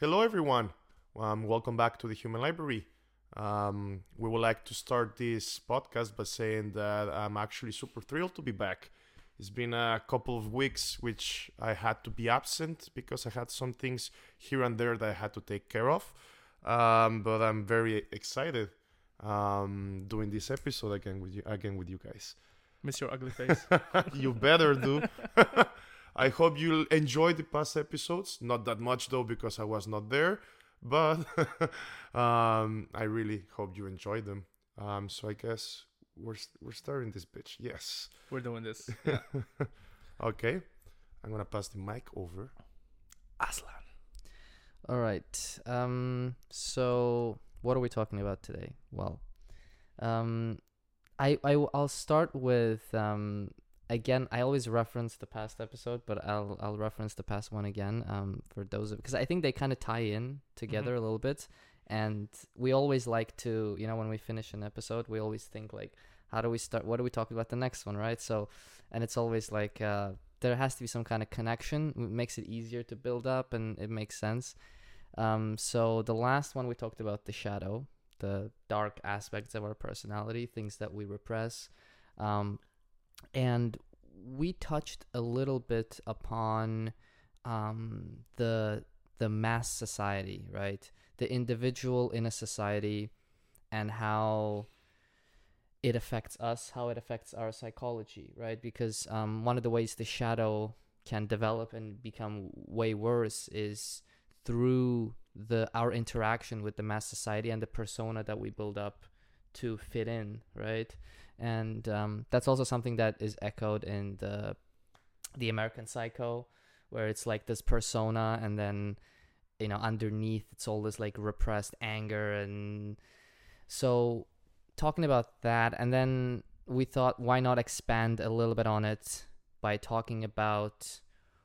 Hello, everyone. Um, welcome back to the Human Library. Um, we would like to start this podcast by saying that I'm actually super thrilled to be back. It's been a couple of weeks which I had to be absent because I had some things here and there that I had to take care of. Um, but I'm very excited um, doing this episode again with you again with you guys. Miss your ugly face. you better do. I hope you'll enjoy the past episodes. Not that much though, because I was not there. But um, I really hope you enjoyed them. Um, so I guess we're we're starting this bitch. Yes. We're doing this. Yeah. okay. I'm gonna pass the mic over. Aslan. All right. Um. So, what are we talking about today? Well, um, I I I'll start with um. Again, I always reference the past episode, but I'll I'll reference the past one again. Um, for those because I think they kind of tie in together a little bit, and we always like to you know when we finish an episode, we always think like, how do we start? What do we talk about the next one, right? So, and it's always like uh, there has to be some kind of connection. It makes it easier to build up, and it makes sense. Um, so the last one we talked about the shadow, the dark aspects of our personality, things that we repress, um, and we touched a little bit upon um, the the mass society, right? The individual in a society, and how it affects us, how it affects our psychology, right? Because um, one of the ways the shadow can develop and become way worse is through the our interaction with the mass society and the persona that we build up to fit in, right? And um, that's also something that is echoed in the the American Psycho, where it's like this persona, and then you know underneath it's all this like repressed anger, and so talking about that, and then we thought why not expand a little bit on it by talking about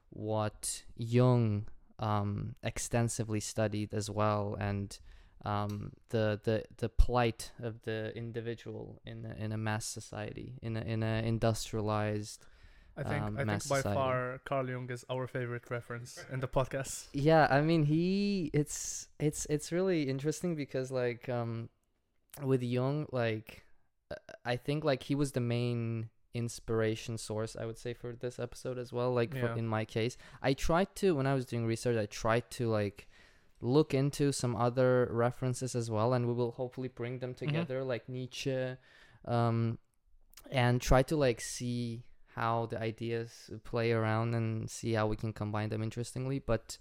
what Jung um, extensively studied as well, and um, the the the plight of the individual in a, in a mass society, in a in a industrialized. I think Um, I think by society. far Carl Jung is our favorite reference in the podcast. Yeah, I mean he it's it's it's really interesting because like um with Jung like I think like he was the main inspiration source I would say for this episode as well like for, in my case. I tried to when I was doing research I tried to like look into some other references as well and we will hopefully bring them together like Nietzsche um and try to like see how the ideas play around and see how we can combine them interestingly. But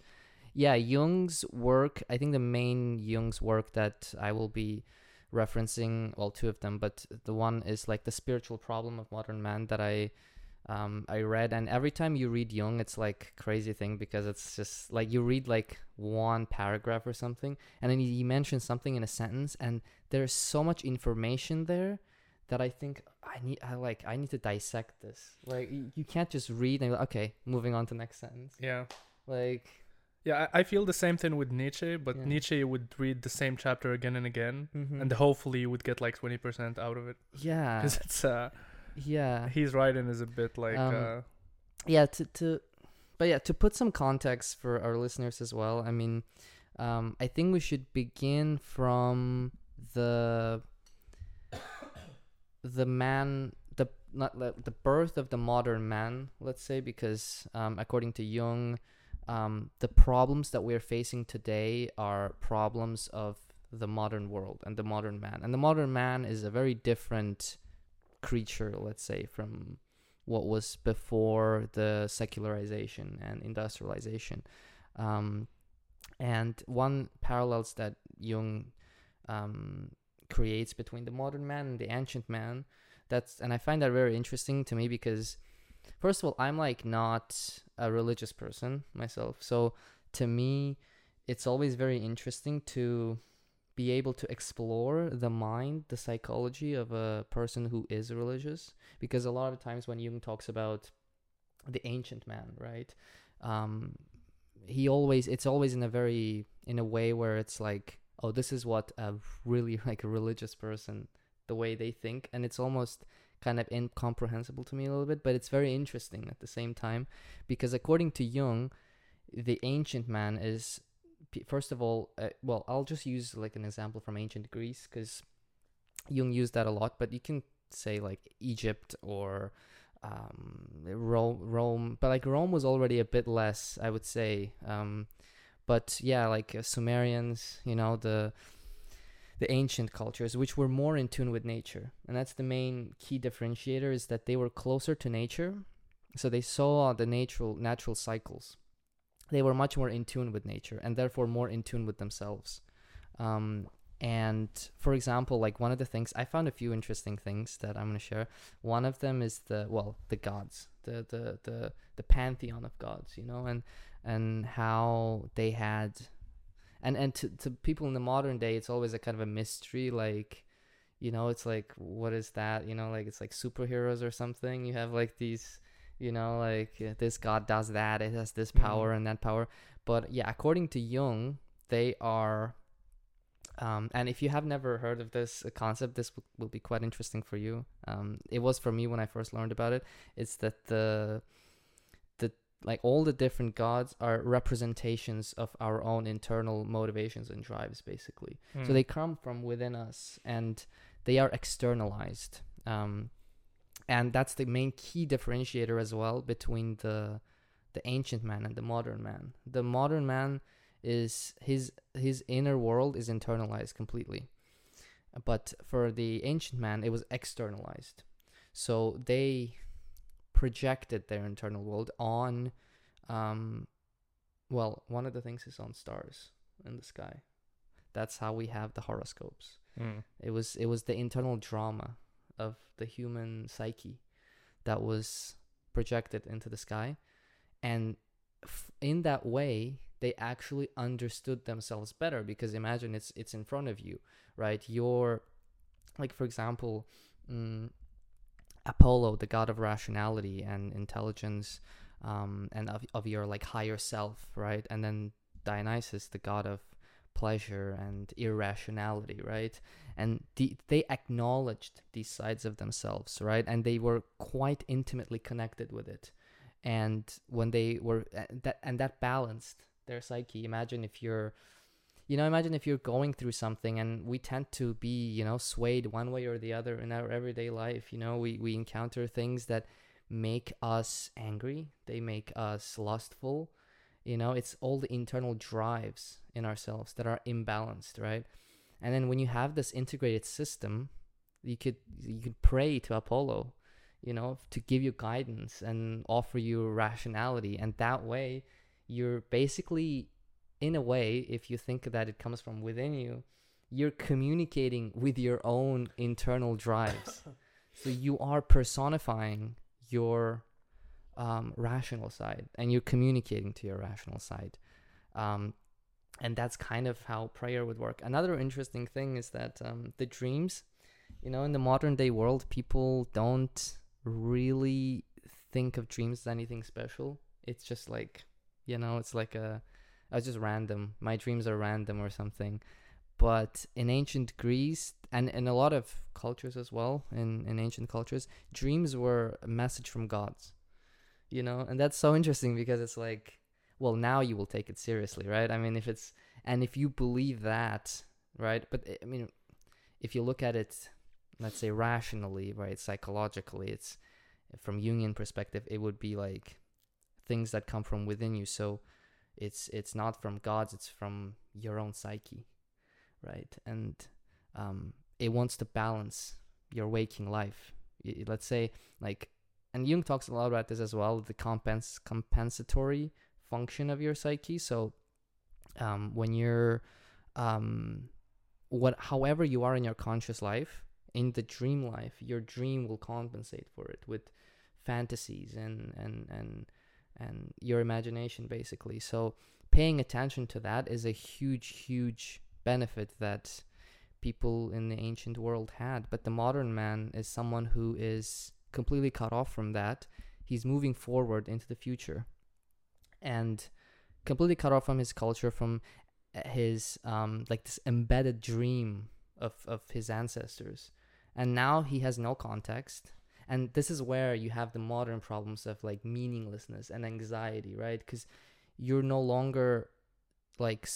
yeah jung's work i think the main jung's work that i will be referencing well two of them but the one is like the spiritual problem of modern man that i um, I read, and every time you read Jung, it's like crazy thing because it's just like you read like one paragraph or something, and then he mentions something in a sentence, and there's so much information there that I think I need. I like. I need to dissect this. Like you, you can't just read and like, okay, moving on to next sentence. Yeah. Like Yeah, I, I feel the same thing with Nietzsche, but Yeah. Nietzsche would read the same chapter again and again, mhm. and hopefully you would get like twenty percent out of it. yeah, Because it's uh, yeah. his writing is a bit like Um, uh, yeah to to but yeah to put some context for our listeners as well i mean um i think we should begin from the the man the not the, the birth of the modern man let's say because um according to jung um the problems that we're facing today are problems of the modern world and the modern man and the modern man is a very different creature let's say from what was before the secularization and industrialization. Um, and one parallels that Jung um, creates between the modern man and the ancient man. That's and I find that very interesting to me because, first of all, I'm like not a religious person myself, so to me, it's always very interesting to be able to explore the mind, the psychology of a person who is religious because a lot of times when Jung talks about the ancient man, right? Um, he always it's always in a very in a way where it's like, oh, this is what a really like a religious person the way they think, and it's almost kind of incomprehensible to me a little bit, but it's very interesting at the same time because according to Jung, the ancient man is first of all, uh, well, I'll just use like an example from ancient Greece because Jung used that a lot, but you can say like Egypt or um, Rome, Rome, but like Rome was already a bit less, I would say. Um, but yeah, like uh, Sumerians, you know, the the ancient cultures, which were more in tune with nature, and that's the main key differentiator is that they were closer to nature, so they saw the natural natural cycles. They were much more in tune with nature, and therefore more in tune with themselves. Um, and for example, like one of the things I found a few interesting things that I'm gonna share. One of them is the well, the gods, the the the the pantheon of gods, you know, and and how they had, and and to to people in the modern day, it's always a kind of a mystery, like, you know, it's like what is that, you know, like it's like superheroes or something. You have like these, you know, like uh, this god does that, it has this Mhm. power and that power, but yeah, according to Jung, they are um, and if you have never heard of this uh, concept, this will, will be quite interesting for you. Um, it was for me when I first learned about it. It's that the the like all the different gods are representations of our own internal motivations and drives, basically. Mm. So they come from within us, and they are externalized. Um, and that's the main key differentiator as well between the the ancient man and the modern man. The modern man is his his inner world is internalized completely. But for the ancient man it was externalized. So they projected their internal world on um well one of the things is on stars in the sky. That's how we have the horoscopes. Mm. it was it was the internal drama of the human psyche that was projected into the sky. And f- in that way they actually understood themselves better because imagine it's it's in front of you right? You're like for example mm, apollo the god of rationality and intelligence um, and of, of your like higher self right? And then dionysus the god of pleasure and irrationality right? And the, they acknowledged these sides of themselves right? And they were quite intimately connected with it. And when they were that and that balanced their psyche. Imagine if you're you know imagine if you're going through something and we tend to be you know swayed one way or the other in our everyday life. You know we we encounter things that make us angry. They make us lustful. You know it's all the internal drives in ourselves that are imbalanced right? And then when you have this integrated system you could you could pray to apollo you know to give you guidance and offer you rationality. And that way you're basically in a way if you think that it comes from within you you're communicating with your own internal drives. So you are personifying your um, rational side and you're communicating to your rational side. Um, and that's kind of how prayer would work. Another interesting thing is that um, the dreams you know in the modern day world people don't really think of dreams as anything special. It's just like you know it's like a, was just random. My dreams are random or something. But in ancient greece and in a lot of cultures as well in, in ancient cultures dreams were a message from gods you know? And that's so interesting because it's like well now you will take it seriously right? I mean if it's and if you believe that right? But i mean if you look at it let's say rationally right psychologically it's from jungian perspective it would be like things that come from within you. So it's it's not from gods it's from your own psyche right? And um it wants to balance your waking life. Let's say like and jung talks a lot about this as well the compens- compensatory function of your psyche. So um when you're um what however you are in your conscious life in the dream life your dream will compensate for it with fantasies and and and and your imagination basically. So paying attention to that is a huge huge benefit that people in the ancient world had. But the modern man is someone who is completely cut off from that. He's moving forward into the future and completely cut off from his culture from uh, his um like this embedded dream of of his ancestors. And now he has no context. And this is where you have the modern problems of like meaninglessness and anxiety right? Because you're no longer like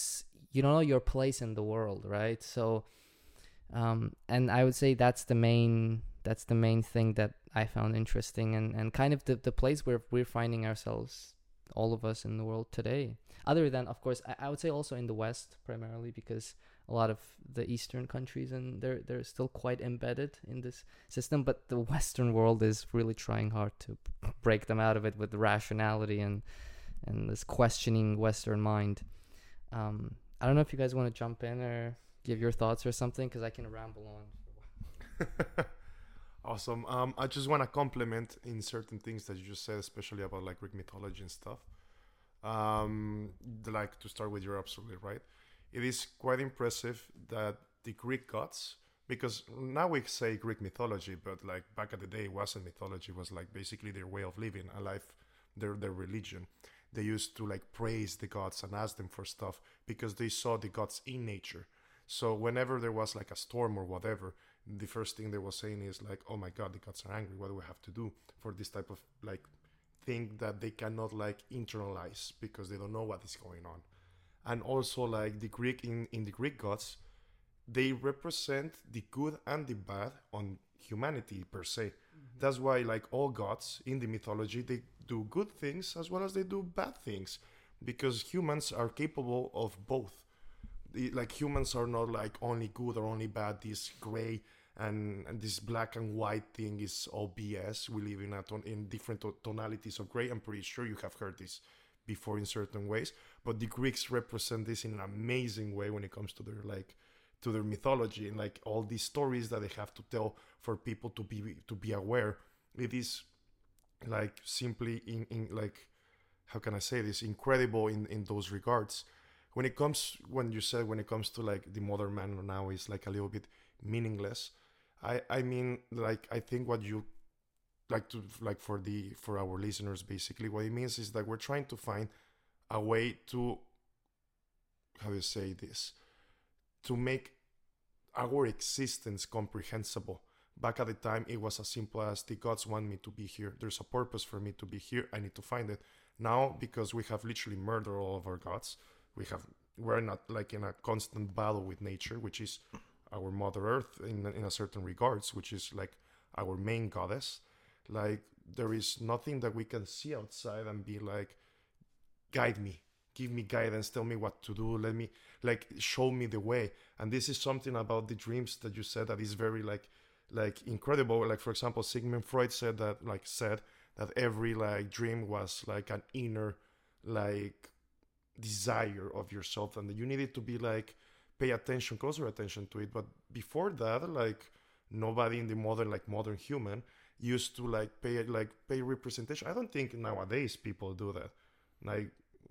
you don't know your place in the world, right? So, um, and I would say that's the main that's the main thing that I found interesting and and kind of the the place where we're finding ourselves, all of us in the world today. Other than, of course, I, I would say also in the West primarily because a lot of the Eastern countries and they're they're still quite embedded in this system, but the Western world is really trying hard to break them out of it with rationality and and this questioning Western mind. Um, I don't know if you guys want to jump in or give your thoughts or something because I can ramble on. awesome. Um, I just want to compliment in certain things that you just said, especially about like Greek mythology and stuff. Um, like to start with, you're absolutely right. It is quite impressive that the Greek gods, because now we say Greek mythology, but like back at the day, it wasn't mythology. It was like basically their way of living, a life, their their religion. They used to like praise the gods and ask them for stuff because they saw the gods in nature. So whenever there was like a storm or whatever, the first thing they were saying is like, "Oh my God, the gods are angry. What do we have to do for this type of like thing that they cannot like internalize because they don't know what is going on?" And also like the Greek in in the Greek gods, they represent the good and the bad on humanity per se. Mm-hmm. That's why like all gods in the mythology they do good things as well as they do bad things because humans are capable of both the, like humans are not like only good or only bad this gray and, and this black and white thing is all bs we live in a ton- in different to- tonalities of gray. I'm pretty sure you have heard this before in certain ways but the greeks represent this in an amazing way when it comes to their like to their mythology and like all these stories that they have to tell for people to be to be aware. It is like simply in, in like how can i say this? Incredible in in those regards. When it comes when you said when it comes to like the modern man now is like a little bit meaningless i i mean like i think what you like to like for the for our listeners basically what it means is that we're trying to find a way to how do you say this? To make our existence comprehensible. Back at the time it was as simple as the gods want me to be here. There's a purpose for me to be here. I need to find it. Now because we have literally murdered all of our gods we have we're not like in a constant battle with nature which is our mother earth in in a certain regards which is like our main goddess. Like there is nothing that we can see outside and be like guide me. Give me guidance. Tell me what to do. Let me like show me the way. And this is something about the dreams that you said that is very like like incredible. Like for example sigmund freud said that like said that every like dream was like an inner like desire of yourself. And that you needed to be like pay attention closer attention to it. But before that like nobody in the modern like modern human used to like pay like pay representation. I don't think nowadays people do that. Like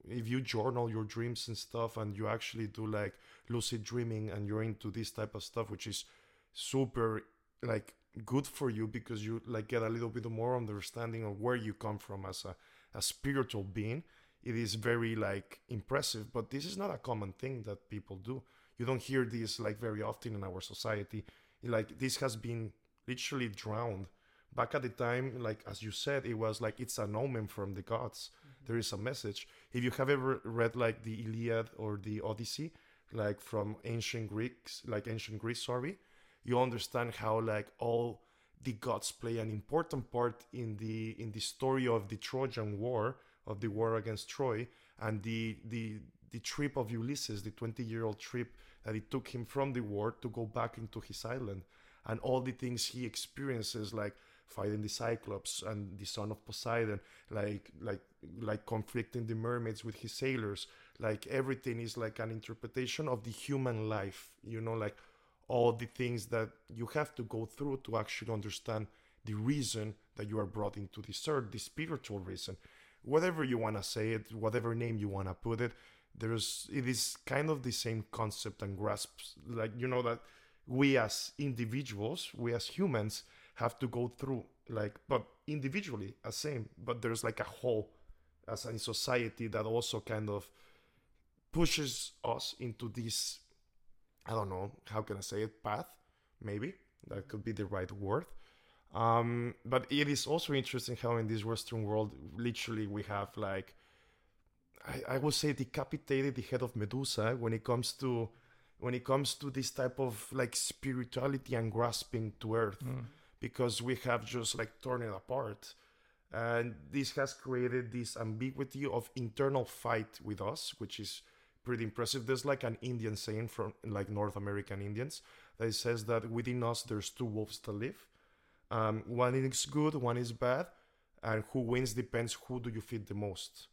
if you journal your dreams and stuff and you actually do like lucid dreaming and you're into this type of stuff which is super like good for you because you like get a little bit more understanding of where you come from as a, a spiritual being it is very like impressive. But this is not a common thing that people do you don't hear this like very often in our society. Like this has been literally drowned. Back at the time like as you said it was like it's an omen from the gods. Mm-hmm. There is a message. If you have ever read like the iliad or the odyssey like from ancient greeks like ancient greece sorry you understand how like all the gods play an important part in the in the story of the trojan war of the war against troy and the the the trip of ulysses the 20 year old trip that it took him from the war to go back into his island. And all the things he experiences like fighting the cyclops and the son of poseidon like like like conflicting the mermaids with his sailors like everything is like an interpretation of the human life you know like all the things that you have to go through to actually understand the reason that you are brought into this earth the spiritual reason. Whatever you want to say it whatever name you want to put it there's it is kind of the same concept and grasps. Like you know that we as individuals we as humans have to go through like but individually as same but there's like a whole as a society that also kind of pushes us into this i don't know how can i say it path? Maybe that could be the right word. Um but it is also interesting how in this western world literally we have like I, I would say decapitated the head of Medusa when it comes to when it comes to this type of like spirituality and grasping to earth. Mm. because we have just like torn it apart. And this has created this ambiguity of internal fight with us which is pretty impressive. There's like an indian saying from like north american indians that says that within us there's two wolves that live. Um, one is good one is bad. And who wins depends who do you feed the most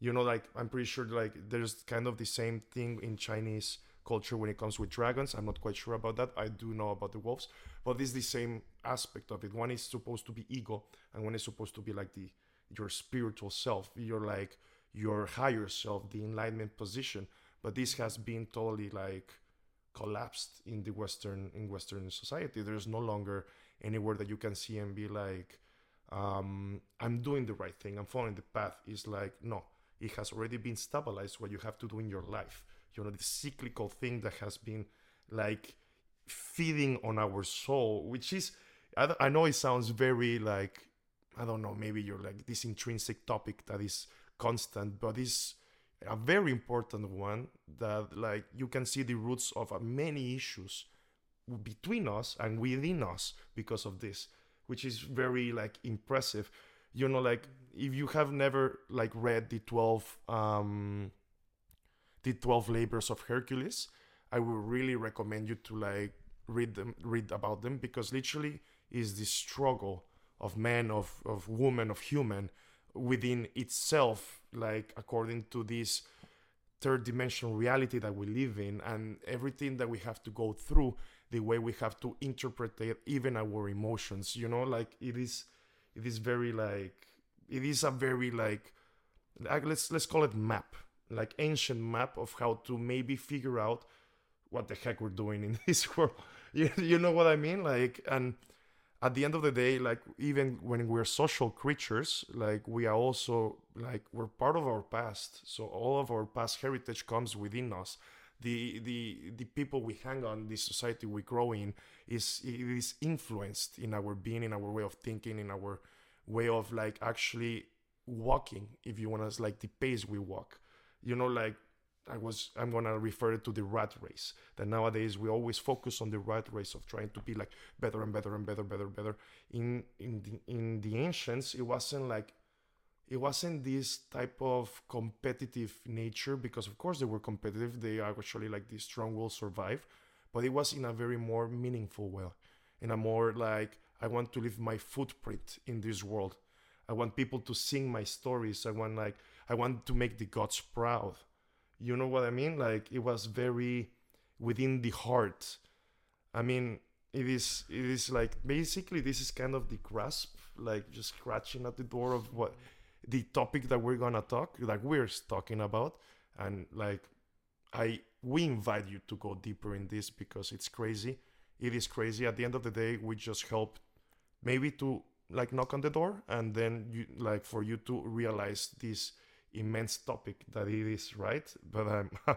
you know like i'm pretty sure like there's kind of the same thing in chinese culture when it comes with dragons. I'm not quite sure about that. I do know about the wolves but it's the same aspect of it. One is supposed to be ego and one is supposed to be like the your spiritual self your like your higher self the enlightenment position. But this has been totally like collapsed in the western in western society. There's no longer anywhere that you can see and be like um i'm doing the right thing. I'm following the path. It's like no it has already been stabilized what you have to do in your life. You know the cyclical thing that has been like feeding on our soul which is—I know it sounds very like i don't know maybe you're like this intrinsic topic that is constant but it's a very important one that like you can see the roots of uh, many issues between us and within us because of this which is very like impressive you know like if you have never like read the 12 um the 12 labors of hercules i would really recommend you to like read them read about them because literally is the struggle of man of of woman of human within itself like according to this third dimensional reality that we live in and everything that we have to go through the way we have to interpret it, even our emotions you know? Like it is it is very like it is a very like let's let's call it map like ancient map of how to maybe figure out what the heck we're doing in this world. You, you know what i mean? Like and at the end of the day like even when we're social creatures like we are also like we're part of our past. So all of our past heritage comes within us the the the people we hang on the society we grow in is is influenced in our being in our way of thinking in our way of like actually walking if you want to like the pace we walk. You know like i was i'm gonna refer it to the rat race that nowadays we always focus on the rat race of trying to be like better and better and better better better. In in the in the ancients it wasn't like it wasn't this type of competitive nature because of course they were competitive they actually like the strong will survive but it was in a very more meaningful way in a more like i want to leave my footprint in this world. I want people to sing my stories. I want like i want to make the gods proud. You know what i mean? Like it was very within the heart. I mean it is it is like basically this is kind of the grasp like just scratching at the door of what the topic that we're gonna talk like we're talking about and like i we invite you to go deeper in this because it's crazy. It is crazy. At the end of the day we just help maybe to like knock on the door and then you like for you to realize this immense topic that it is right? But um,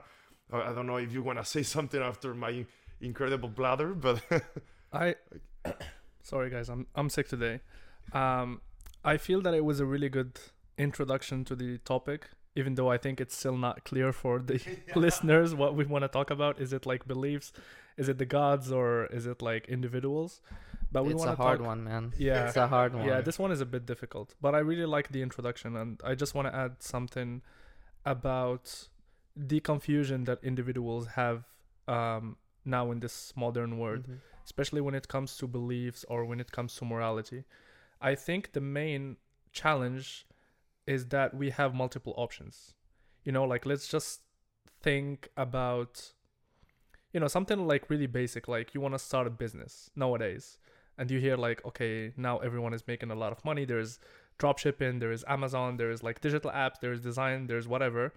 i don't know if you want to say something after my incredible bladder but I sorry guys, I'm I'm sick today. Um I feel that it was a really good introduction to the topic, even though I think it's still not clear for the listeners what we want to talk about. Is it like beliefs? Is it the gods or is it like individuals? But we it's a hard talk one, man. Yeah. It's a hard one. yeah, this one is a bit difficult, but I really like the introduction, and I just want to add something about the confusion that individuals have um, now in this modern world, Mhm. especially when it comes to beliefs or when it comes to morality. I think the main challenge is that we have multiple options. You know, like let's just think about, you know, something like really basic, like you want to start a business nowadays and you hear like okay now everyone is making a lot of money. There's drop shipping there is amazon there is like digital apps there's design there's whatever.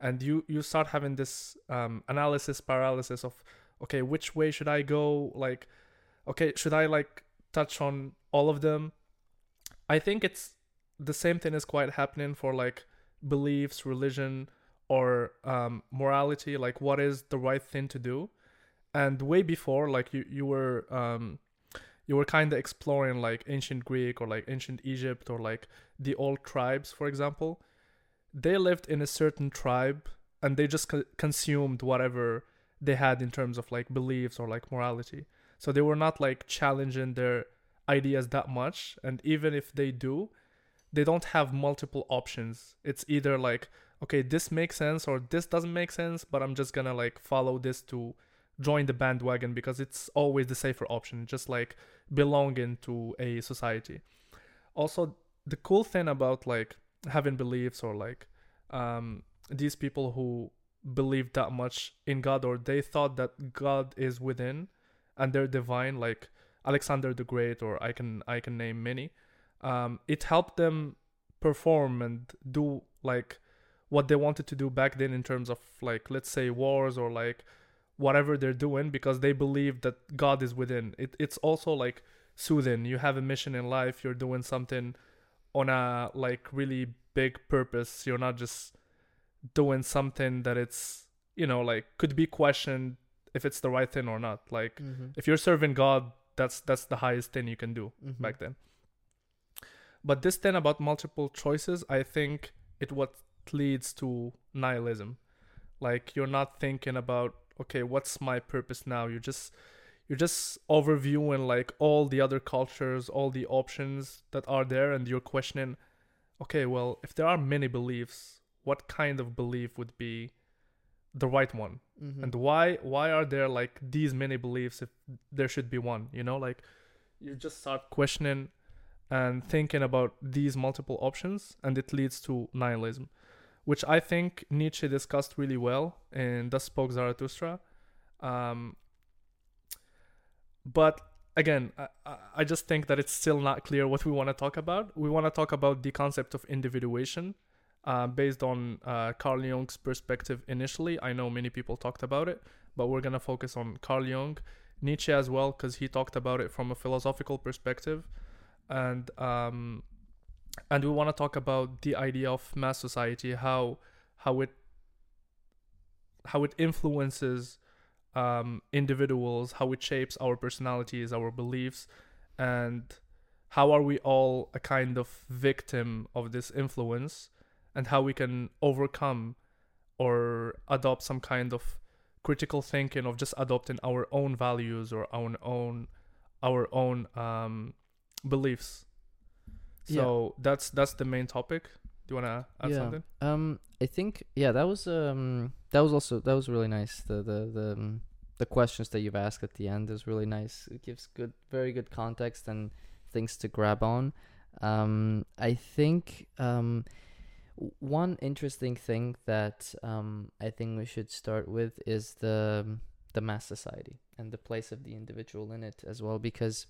And you you start having this um, analysis paralysis of okay which way should i go? Like okay should i like touch on all of them? I think it's the same thing is quite happening for like beliefs religion or um, morality like what is the right thing to do and way before like you you were um you were kind of exploring like ancient greek or like ancient egypt or like the old tribes for example they lived in a certain tribe and they just co- consumed whatever they had in terms of like beliefs or like morality. So they were not like challenging their ideas that much. And even if they do, they don't have multiple options. It's either like, okay, this makes sense or this doesn't make sense, but I'm just gonna like follow this to join the bandwagon because it's always the safer option, just like belonging to a society. Also, the cool thing about like having beliefs or like um, these people who believe that much in God or they thought that God is within and they're divine, like Alexander the Great, or I can I can name many. Um, it helped them perform and do like what they wanted to do back then in terms of like let's say wars or like whatever they're doing because they believe that God is within. It it's also like soothing. You have a mission in life, you're doing something on a like really big purpose. You're not just doing something that it's you know like could be questioned if it's the right thing or not. Like Mm-hmm. if you're serving God, that's that's the highest thing you can do Mhm. back then. But this thing about multiple choices, I think it what leads to nihilism. Like you're not thinking about okay, what's my purpose now? You're just you're just overviewing like all the other cultures, all the options that are there, and you're questioning, okay, well, if there are many beliefs, what kind of belief would be the right one? Mm-hmm. and why why are there like these many beliefs if there should be one you know like you just start questioning and thinking about these multiple options and it leads to nihilism which i think nietzsche discussed really well in thus spoke zarathustra. Um, but again I, I- just think that it's still not clear what we want to talk about. We want to talk about the concept of individuation uh, based on uh, Carl Jung's perspective initially. I know many people talked about it, but we're gonna focus on Carl Jung, Nietzsche as well, because he talked about it from a philosophical perspective, and um, and we want to talk about the idea of mass society, how how it how it influences um, individuals, how it shapes our personalities, our beliefs, and how are we all a kind of victim of this influence and how we can overcome or adopt some kind of critical thinking of just adopting our own values or our own our own um, beliefs. So that's that's the main topic. Do you wanna add Yeah. something? Um, I think yeah, that was um, that was also that was really nice. The the the um, the questions that you've asked at the end is really nice. It gives good, very good context and things to grab on. Um, I think um, one interesting thing that um I think we should start with is the the mass society and the place of the individual in it as well because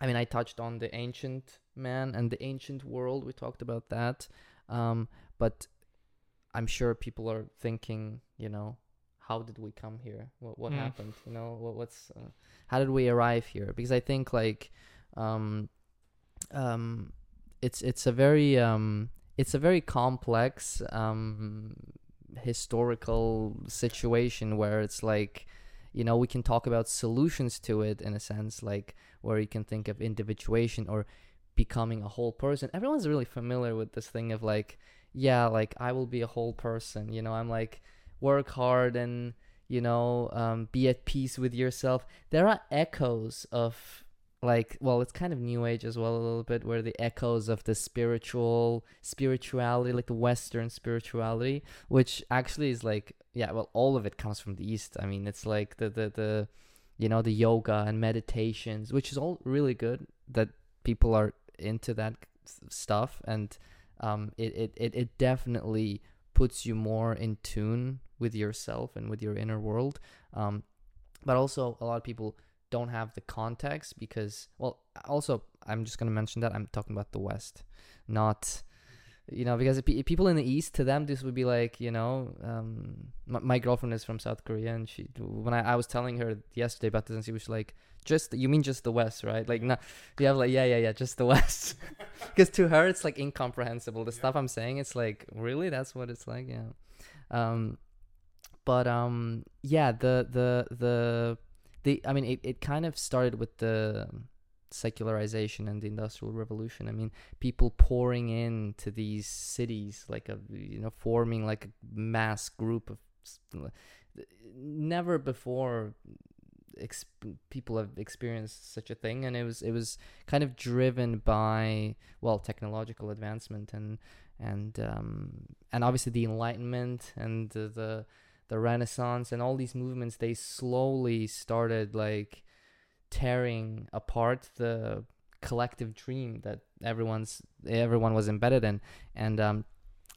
I mean I touched on the ancient man and the ancient world we talked about that um but I'm sure people are thinking you know how did we come here? What what Mm. happened? You know what, what's uh, how did we arrive here? Because I think like um um it's it's a very um it's a very complex um historical situation where it's like you know we can talk about solutions to it in a sense like where you can think of individuation or becoming a whole person. Everyone's really familiar with this thing of like yeah like i will be a whole person. You know i'm like work hard and you know um, be at peace with yourself. There are echoes of like well it's kind of new age as well a little bit where the echoes of the spiritual spirituality like the western spirituality which actually is like yeah well all of it comes from the east. I mean it's like the the, the you know the yoga and meditations which is all really good that people are into that stuff. And um it it, it, it definitely puts you more in tune with yourself and with your inner world. Um but also a lot of people don't have the context because well also i'm just going to mention that i'm talking about the west not you know because pe- people in the east to them this would be like you know um my, my girlfriend is from south korea and she when I, I was telling her yesterday about this and she was like just you mean just the west right? Like no have like yeah yeah yeah just the west. Because to her it's like incomprehensible. The stuff i'm saying it's like really? That's what it's like? Yeah. Um but um yeah the the the the i mean it, it kind of started with the secularization and the industrial revolution. I mean, people pouring into these cities like a you know forming like a mass group of never before exp- people have experienced such a thing and it was it was kind of driven by well technological advancement and and um and obviously the enlightenment and the the, the renaissance and all these movements they slowly started like tearing apart the collective dream that everyone's everyone was embedded in and um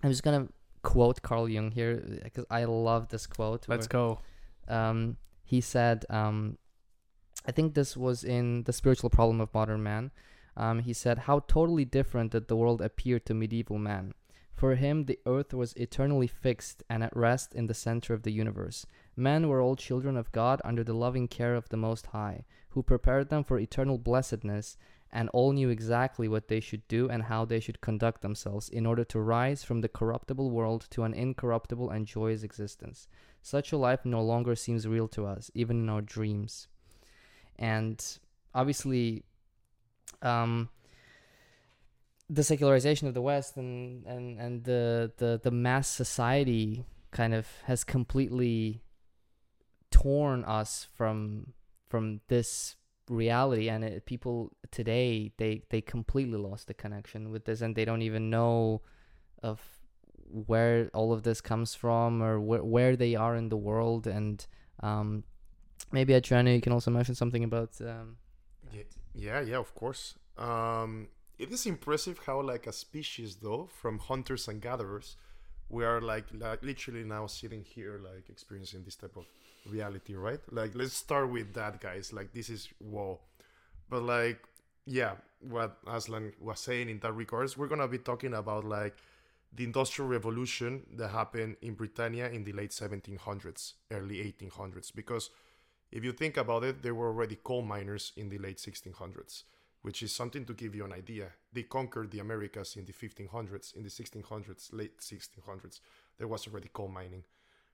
i'm just gonna quote carl jung here because i love this quote Let's where- go. um, he said, um, I think this was in The Spiritual Problem of Modern Man. Um, he said, How totally different did the world appear to medieval man. For him, the earth was eternally fixed and at rest in the center of the universe. Men were all children of God under the loving care of the Most High, who prepared them for eternal blessedness, and all knew exactly what they should do and how they should conduct themselves in order to rise from the corruptible world to an incorruptible and joyous existence. Such a life no longer seems real to us, even in our dreams. And obviously, um, the secularization of the West and, and, and the, the, the mass society kind of has completely torn us from from this reality and it, people today they they completely lost the connection with this and they don't even know of where all of this comes from or where, where they are in the world and um maybe Adriano you can also mention something about um Yeah, yeah, yeah, of course. Um, it is impressive how, like a species, though, from hunters and gatherers, we are like, like literally now sitting here, like experiencing this type of reality, right? Like, let's start with that, guys. Like, this is whoa, but like, yeah, what Aslan was saying in that regards, we're gonna be talking about like the industrial revolution that happened in Britannia in the late 1700s, early 1800s, because if you think about it, there were already coal miners in the late 1600s, which is something to give you an idea. They conquered the Americas in the 1500s, in the 1600s, late 1600s. There was already coal mining,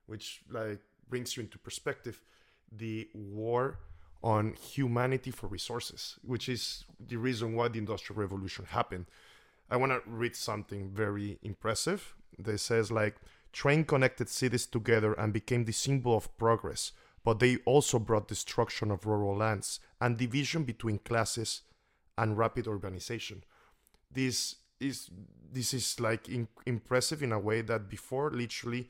which like brings you into perspective the war on humanity for resources, which is the reason why the industrial revolution happened. I want to read something very impressive that says like train connected cities together and became the symbol of progress but they also brought destruction of rural lands and division between classes and rapid urbanization. This is this is like in, impressive in a way that before literally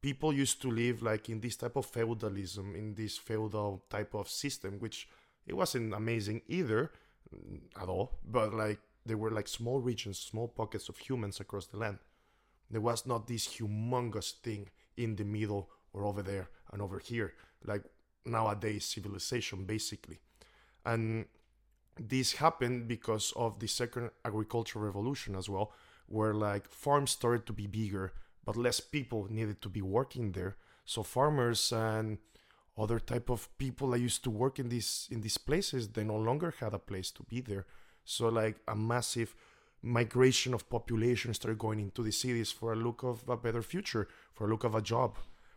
people used to live like in this type of feudalism in this feudal type of system which it wasn't amazing either mm, at all but like there were like small regions small pockets of humans across the land there was not this humongous thing in the middle or over there and over here like nowadays civilization basically and this happened because of the second agricultural revolution as well where like farms started to be bigger but less people needed to be working there. So farmers and other type of people that used to work in these in these places they no longer had a place to be there. So like a massive migration of population started going into the cities for a look of a better future for a look of a job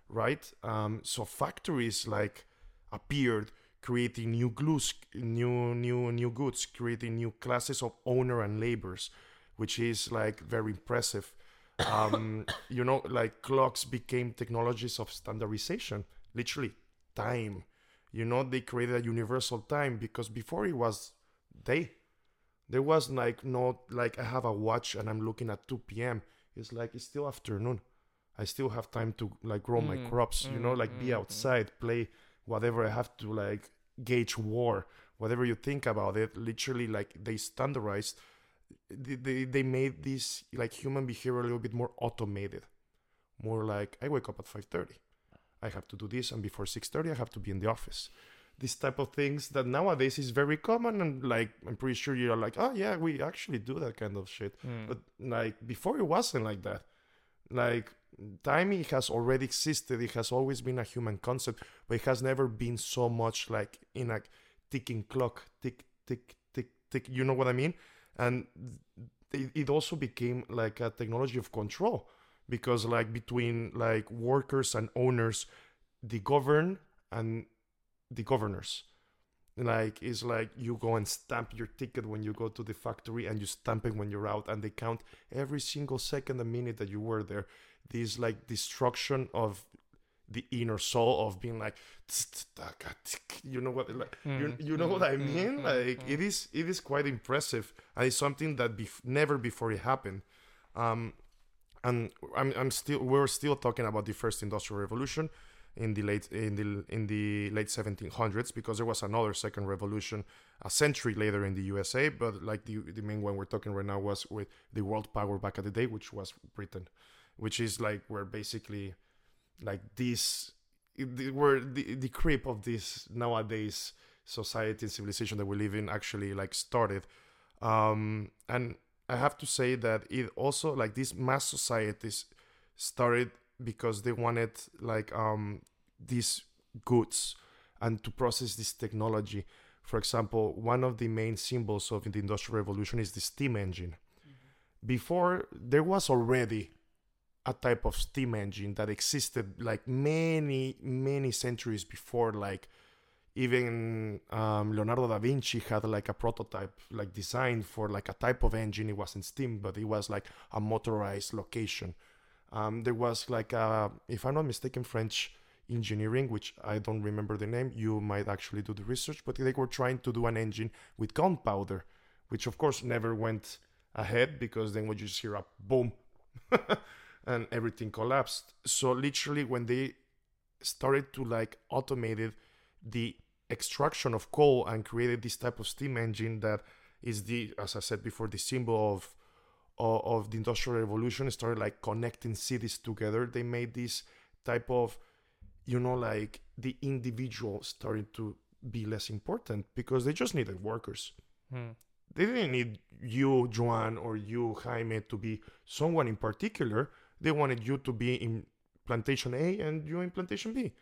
right? Um, so factories like appeared creating new glues new new new goods creating new classes of owner and laborers which is like very impressive. Um, you know like clocks became technologies of standardization literally time. You know they created a universal time because before it was day. There was like not like i have a watch and i'm looking at 2 p.m it's like it's still afternoon. I still have time to like grow my Mm, crops you know mm, like be mm, mm. outside play whatever i have to like gauge war whatever you think about it literally like they standardized they, they, they made this like human behavior a little bit more automated. More like i wake up at 5.30 i have to do this and before 6.30 i have to be in the office. This type of things that nowadays is very common and like i'm pretty sure you're like oh yeah we actually do that kind of shit. Mm. but like before it wasn't like that. Like timing has already existed. It has always been a human concept but it has never been so much like in a ticking clock tick tick tick tick you know what i mean? And it, also became like a technology of control because like between like workers and owners the govern and the governors. Like it's like you go and stamp your ticket when you go to the factory and you stamp it when you're out and they count every single second a minute that you were there this like destruction of the inner soul of being like you know what like you, Mm, you know what mm, i mm, mean? mm, like mm. it is it is quite impressive and it's something that bef- never before it happened. Um and I'm, I'm still we're still talking about the first industrial revolution in the late in the in the late 1700s because there was another second revolution a century later in the USA but like the the main one we're talking right now was with the world power back at the day which was Britain which is like where basically like this where the the creep of this nowadays society and civilization that we live in actually like started. Um and i have to say that it also like these mass societies started because they wanted like um these goods and to process this technology. For example one of the main symbols of the industrial revolution is the steam engine. Before there was already a type of steam engine that existed like many many centuries before like even um, leonardo da vinci had like a prototype like designed for like a type of engine. It wasn't steam but it was like a motorized location. Um, there was like a if i'm not mistaken french engineering which i don't remember the name. You might actually do the research but they were trying to do an engine with gunpowder which of course never went ahead because then would you just hear a boom and everything collapsed so literally when they started to like automated the extraction of coal and created this type of steam engine that is the as i said before the symbol of of, of the industrial revolution started like connecting cities together they made this type of you know like the individual started to be less important because they just needed workers Hmm. they didn't need you, Joan, or you, Jaime, to be someone in particular. They wanted you to be in plantation A and you in plantation B.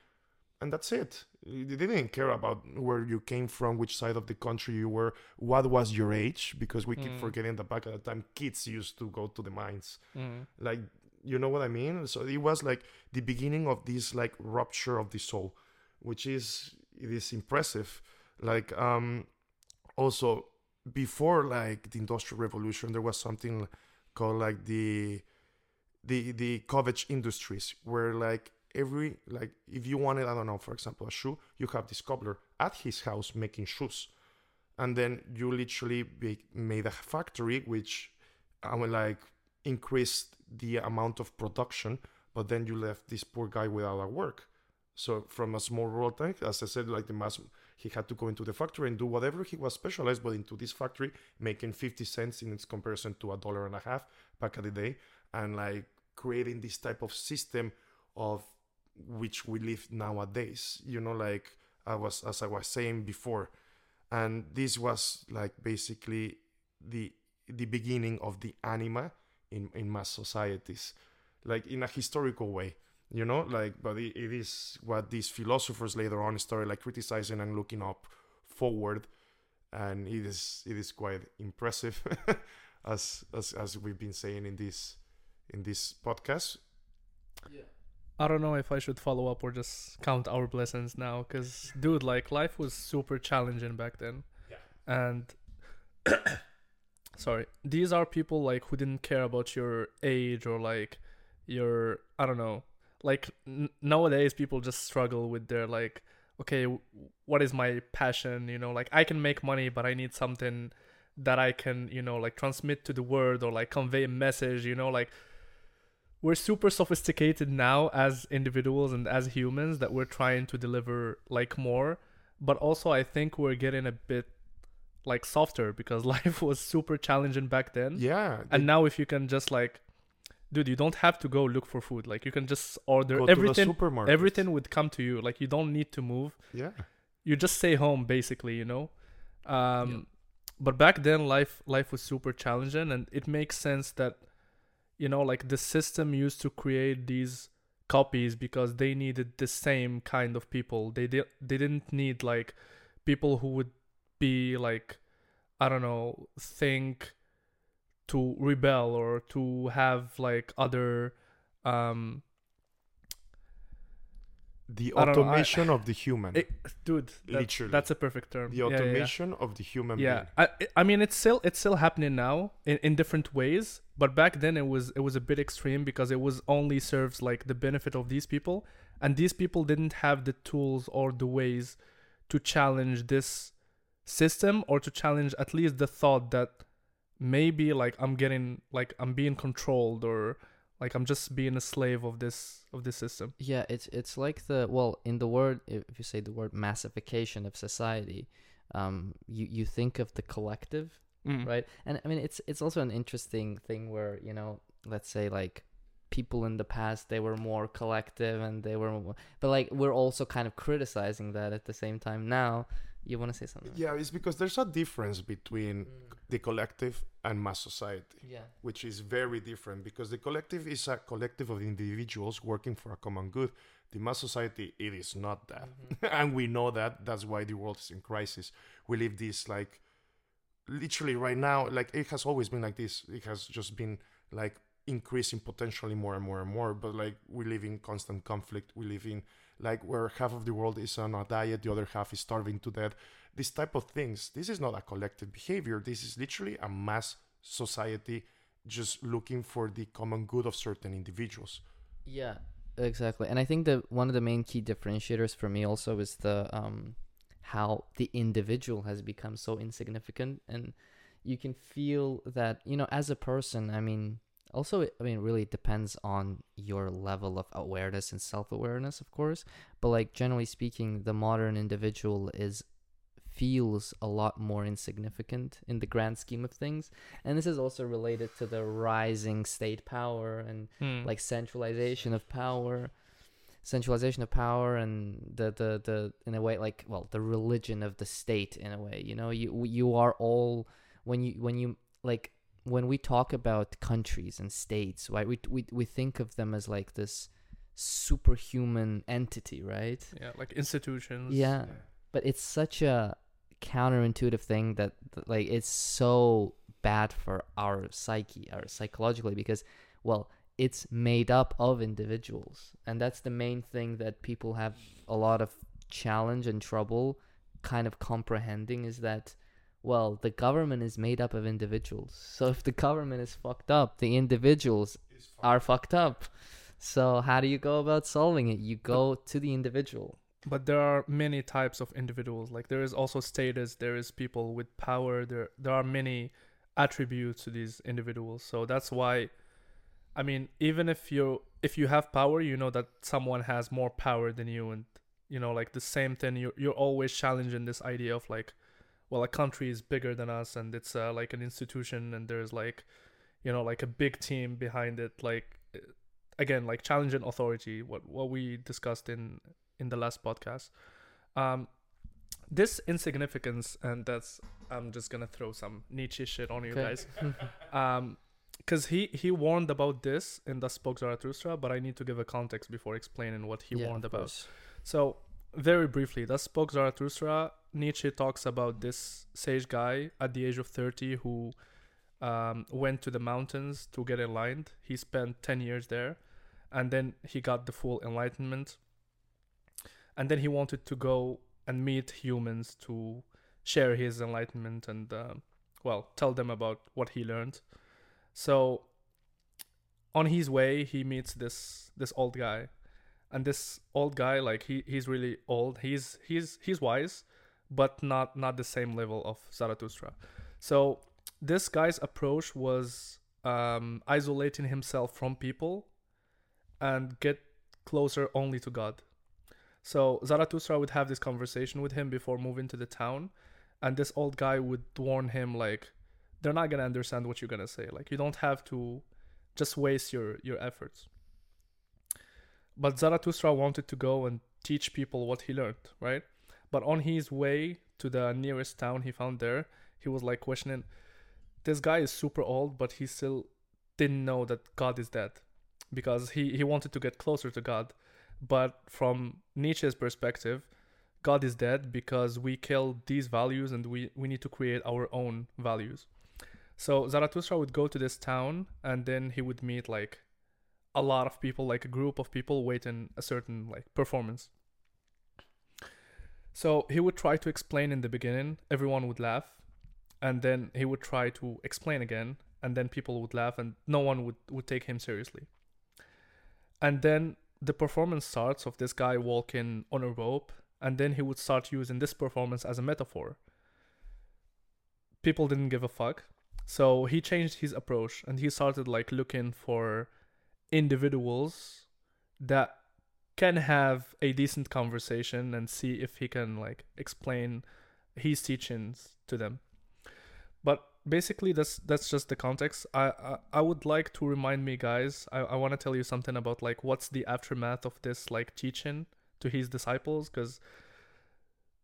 And that's it. They didn't care about where you came from, which side of the country you were, what was your age, because we keep Mm. forgetting that back at the time kids used to go to the mines. Mm. Like, you know what I mean? So it was like the beginning of this like rupture of the soul, which is it is impressive. Like um also before like the industrial revolution there was something called like the the the cottage industries where like every like if you wanted i don't know for example a shoe you have this cobbler at his house making shoes. And then you literally made a factory which i would like increased the amount of production but then you left this poor guy without a work. So from a small rural town eh, as i said like the mass he had to go into the factory and do whatever he was specialized but into this factory making 50 cents in its comparison to a dollar and a half back at the day. And like creating this type of system of which we live nowadays you know like i was as i was saying before. And this was like basically the the beginning of the anima in in mass societies like in a historical way you know like but it, it is what these philosophers later on started like criticizing and looking up forward. And it is it is quite impressive as as as we've been saying in this in this podcast Yeah. I don't know if I should follow up or just count our blessings now, because dude, like life was super challenging back then, Yeah. and sorry, these are people like who didn't care about your age or like your I don't know, like n- nowadays people just struggle with their like, okay, w- what is my passion? You know, like I can make money, but I need something that I can you know like transmit to the world or like convey a message. You know, like we're super sophisticated now as individuals and as humans that we're trying to deliver like more. But also i think we're getting a bit like softer because life was super challenging back then. Yeah and now if you can just like dude you don't have to go look for food. Like you can just order go everything supermarket. everything would come to you. Like you don't need to move. Yeah. You just stay home basically you know? Um but back then life life was super challenging and it makes sense that you know like the system used to create these copies because they needed the same kind of people. They did they didn't need like people who would be like i don't know think to rebel or to have like other um the don't know, I- automation of the human. It, dude, that, Literally. that's a perfect term. the Yeah, yeah, yeah. automation of the human yeah being. I, I mean it's still it's still happening now in, in different ways but back then it was it was a bit extreme because it was only serves like the benefit of these people and these people didn't have the tools or the ways to challenge this system or to challenge at least the thought that maybe like i'm getting like i'm being controlled or like i'm just being a slave of this of this system Yeah, it's it's like the well in the word if you say the word massification of society, um, you you think of the collective, Mm. right? And I mean it's it's also an interesting thing where you know let's say like people in the past they were more collective and they were more, but like we're also kind of criticizing that at the same time now. You want to say something? Yeah, it's because there's a difference between mm. the collective and mass society, Yeah. which is very different because the collective is a collective of individuals working for a common good. The mass society, it is not that. Mm-hmm. and we know that. That's why the world is in crisis. We live this like literally right now, like it has always been like this. It has just been like increasing potentially more and more and more. But like we live in constant conflict. We live in like where half of the world is on a diet, the other half is starving to death. This type of things. This is not a collective behavior. This is literally a mass society just looking for the common good of certain individuals. Yeah, exactly. And I think that one of the main key differentiators for me also is the um how the individual has become so insignificant and you can feel that, you know, as a person, I mean, also I mean, it really depends on your level of awareness and self-awareness, of course, but like generally speaking, the modern individual is feels a lot more insignificant in the grand scheme of things. And this is also related to the rising state power and Mm. like centralization of power centralization of power and the, the the in a way like well the religion of the state in a way you know you you are all when you when you like when we talk about countries and states right we we, we think of them as like this superhuman entity right? Yeah like institutions. Yeah. But it's such a counterintuitive thing that, that like it's so bad for our psyche our psychologically because well it's made up of individuals. And that's the main thing that people have a lot of challenge and trouble kind of comprehending is that well the government is made up of individuals. So if the government is fucked up the individuals are fucked up. So how do you go about solving it? You go to the individual. But there are many types of individuals. Like there is also status there is people with power there there are many attributes to these individuals. So that's why i mean even if you if you have power you know that someone has more power than you and you know like the same thing. You're, you're always challenging this idea of like well a country is bigger than us and it's uh, like an institution and there's like you know like a big team behind it like uh, again like challenging authority what what we discussed in in the last podcast. Um, this insignificance, and that's I'm just gonna throw some Nietzsche shit on you Okay. guys. Um, because he he warned about this in Thus Spoke Zarathustra, but I need to give a context before explaining what he Yeah, warned about. So, very briefly, Thus Spoke Zarathustra, Nietzsche talks about this sage guy at the age of 30 who um, went to the mountains to get enlightened. He spent 10 years there and then he got the full enlightenment. And then he wanted to go and meet humans to share his enlightenment and, uh, well, tell them about what he learned. So, on his way, he meets this this old guy and this old guy like he he's really old. He's he's he's wise but not not the same level of zarathustra. So this guy's approach was um isolating himself from people and get closer only to god. So zarathustra would have this conversation with him before moving to the town and this old guy would warn him like they're not gonna understand what you're gonna say. Like you don't have to just waste your your efforts but Zarathustra wanted to go and teach people what he learned, right? But on his way to the nearest town he found there, he was like questioning, this guy is super old, but he still didn't know that God is dead because he, he wanted to get closer to God. But from Nietzsche's perspective, God is dead because we kill these values and we, we need to create our own values. So Zarathustra would go to this town and then he would meet like a lot of people, like a group of people waiting a certain like performance. So he would try to explain in the beginning, everyone would laugh, and then he would try to explain again, and then people would laugh, and no one would, would take him seriously. And then the performance starts of this guy walking on a rope, and then he would start using this performance as a metaphor. People didn't give a fuck. So he changed his approach and he started like looking for individuals that can have a decent conversation and see if he can like explain his teachings to them. But basically that's that's just the context. I I, I would like to remind me guys, I, I want to tell you something about like what's the aftermath of this like teaching to his disciples because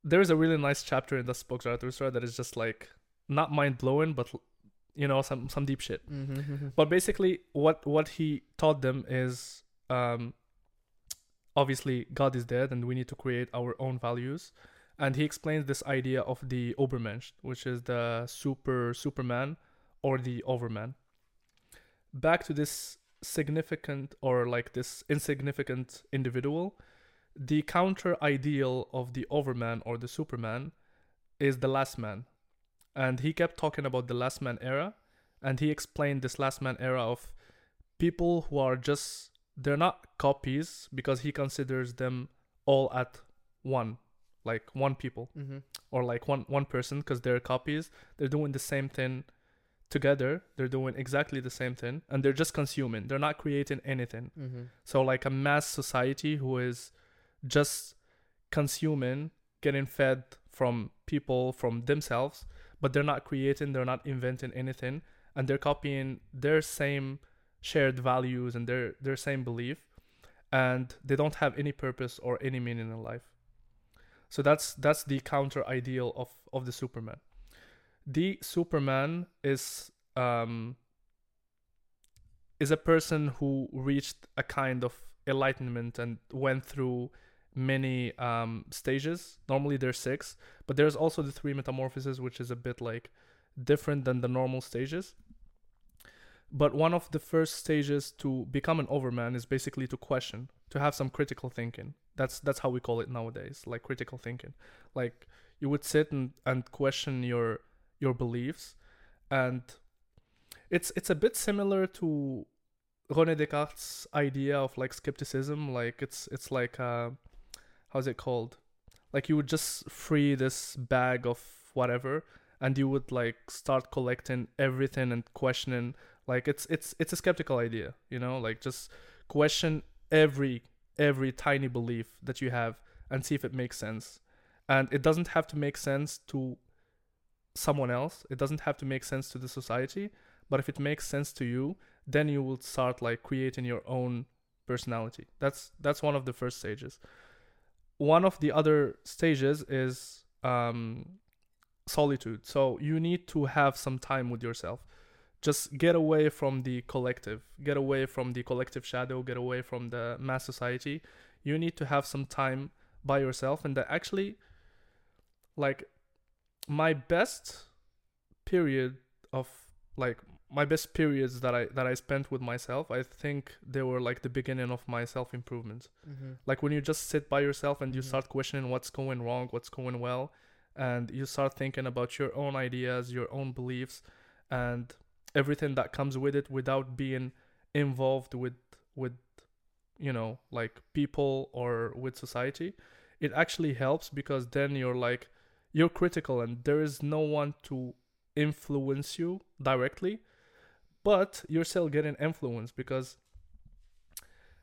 there is a really nice chapter in the book Zarathustra that is just like not mind blowing but you know some some deep shit. Mm-hmm. but basically what what he taught them is um obviously god is dead and we need to create our own values. And he explains this idea of the obermensch which is the super superman or the overman. Back to this significant or like this insignificant individual the counter ideal of the overman or the superman is the last man and he kept talking about the last man era and he explained this last man era of people who are just they're not copies because he considers them all at one like one people. Mm-hmm. or like one one person because they're copies. They're doing the same thing together. They're doing exactly the same thing and they're just consuming. They're not creating anything. Mm-hmm. so like a mass society who is just consuming, getting fed from people, from themselves, but they're not creating, they're not inventing anything, and they're copying their same shared values and their their same belief, and they don't have any purpose or any meaning in life. So that's that's the counter ideal of of the Superman. The Superman is um is a person who reached a kind of enlightenment and went through many um, stages. Normally there's six, but there's also the three metamorphoses, which is a bit like different than the normal stages. But one of the first stages to become an overman is basically to question, to have some critical thinking. That's that's how we call it nowadays, like critical thinking. Like you would sit and, and question your your beliefs, and it's it's a bit similar to René Descartes' idea of like skepticism. Like it's it's like uh, how's it called? Like you would just free this bag of whatever, and you would like start collecting everything and questioning. Like it's it's it's a skeptical idea, you know. Like just question every every tiny belief that you have and see if it makes sense. And it doesn't have to make sense to someone else. It doesn't have to make sense to the society. But if it makes sense to you, then you will start like creating your own personality. That's that's one of the first stages. One of the other stages is um, solitude. So you need to have some time with yourself. Just get away from the collective. Get away from the collective shadow. Get away from the mass society. You need to have some time by yourself. And that actually, like, my best period of like my best periods that I that I spent with myself, I think they were like the beginning of my self improvement. Mm-hmm. Like when you just sit by yourself and you Mhm. start questioning what's going wrong, what's going well, and you start thinking about your own ideas, your own beliefs, and everything that comes with it without being involved with with you know like people or with society it actually helps because then you're like you're critical and there is no one to influence you directly but you're still getting influence because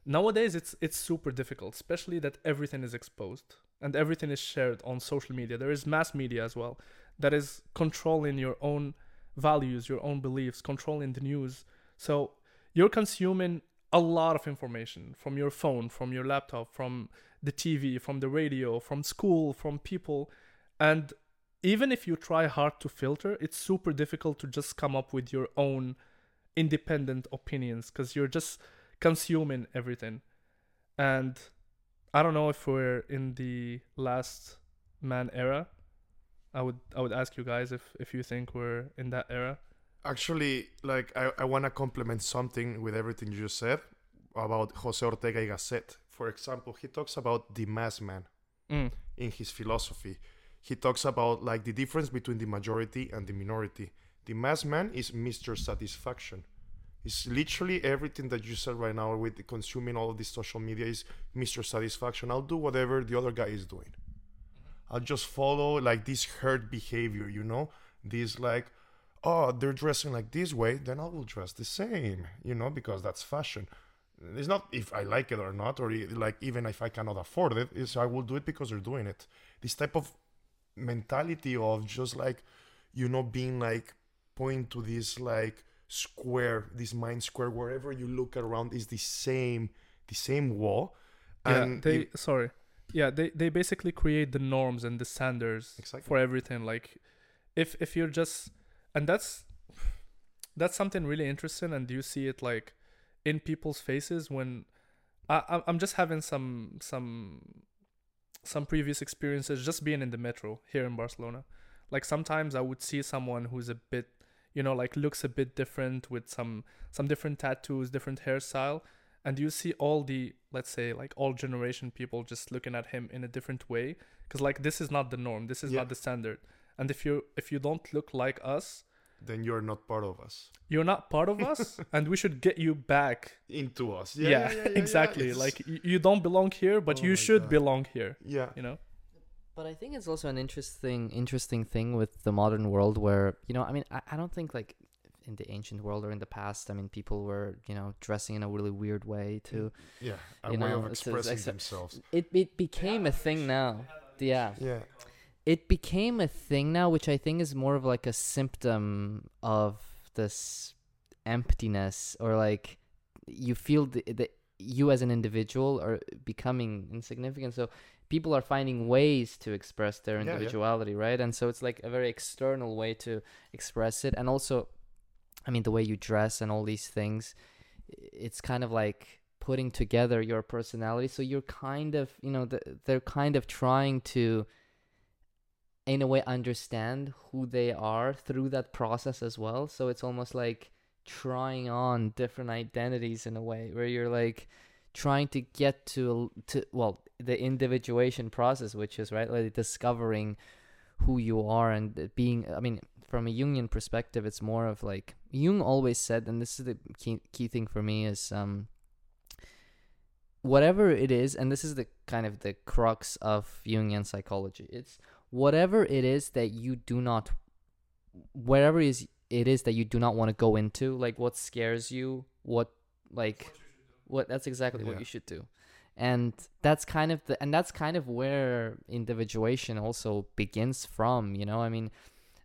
nowadays it's it's super difficult especially that everything is exposed and everything is shared on social media. There is mass media as well that is controlling your own values your own beliefs controlling the news. So you're consuming a lot of information from your phone from your laptop from the tv from the radio from school from people. And even if you try hard to filter it's super difficult to just come up with your own independent opinions because you're just consuming everything and i don't know if we're in the last man era i would i would ask you guys if if you think we're in that era Actually, like I, I want to compliment something with everything you just said about Jose Ortega y Gasset. For example, he talks about the mass man mm. in his philosophy. He talks about like the difference between the majority and the minority. The mass man is Mr. Satisfaction. It's literally everything that you said right now with consuming all of this social media is Mr. Satisfaction. I'll do whatever the other guy is doing. I'll just follow like this herd behavior, you know? This like, oh, they're dressing like this way, then I will dress the same, you know, because that's fashion. It's not if I like it or not, or like even if I cannot afford it, is I will do it because they're doing it. This type of mentality of just like, you know, being like point to this like square, this mind square, wherever you look around is the same, the same wall. yeah, And they you- sorry. Yeah, they they basically create the norms and the standards Exactly. for everything. Like, if if you're just and that's that's something really interesting, and you see it like in people's faces when I I'm- I'm just having some some some previous experiences just being in the metro here in Barcelona. Like sometimes I would see someone who's a bit, you know, like looks a bit different with some some different tattoos, different hairstyle, and you see all the let's say like all generation people just looking at him in a different way because like this is not the norm, this is Yeah. not the standard. And if you if you don't look like us, then you're not part of us. you're not part of us, and we should get you back. Into us. Yeah, Yeah, yeah, exactly. Like you don't belong here, but Oh you should God. belong here. yeah. You know. But I think it's also an interesting interesting thing with the modern world where, you know, I mean, I, I don't think like in the ancient world or in the past, I mean, people were, you know, dressing in a really weird way to, mm. Yeah, a way know, of expressing accept- themselves. It it became a thing now. Yeah. Yeah, It became a thing now, which I think is more of like a symptom of this emptiness or like you feel the, the you as an individual are becoming insignificant. So people are finding ways to express their Yeah, yeah. individuality, right? And so it's like a very external way to express it. And also, I mean, the way you dress and all these things, it's kind of like putting together your personality. So you're kind of, you know, the, they're kind of trying to, in a way, understand who they are through that process as well. So it's almost like trying on different identities in a way where you're like trying to get to to well the individuation process which is right like discovering who you are and being i mean from a jungian perspective it's more of like jung always said and this is the key, key thing for me is um whatever it is and this is the kind of the crux of jungian psychology it's whatever it is that you do not wherever is it is that you do not want to go into like what scares you what like what that's exactly what you should do and that's kind of the and that's kind of where individuation also begins from you know i mean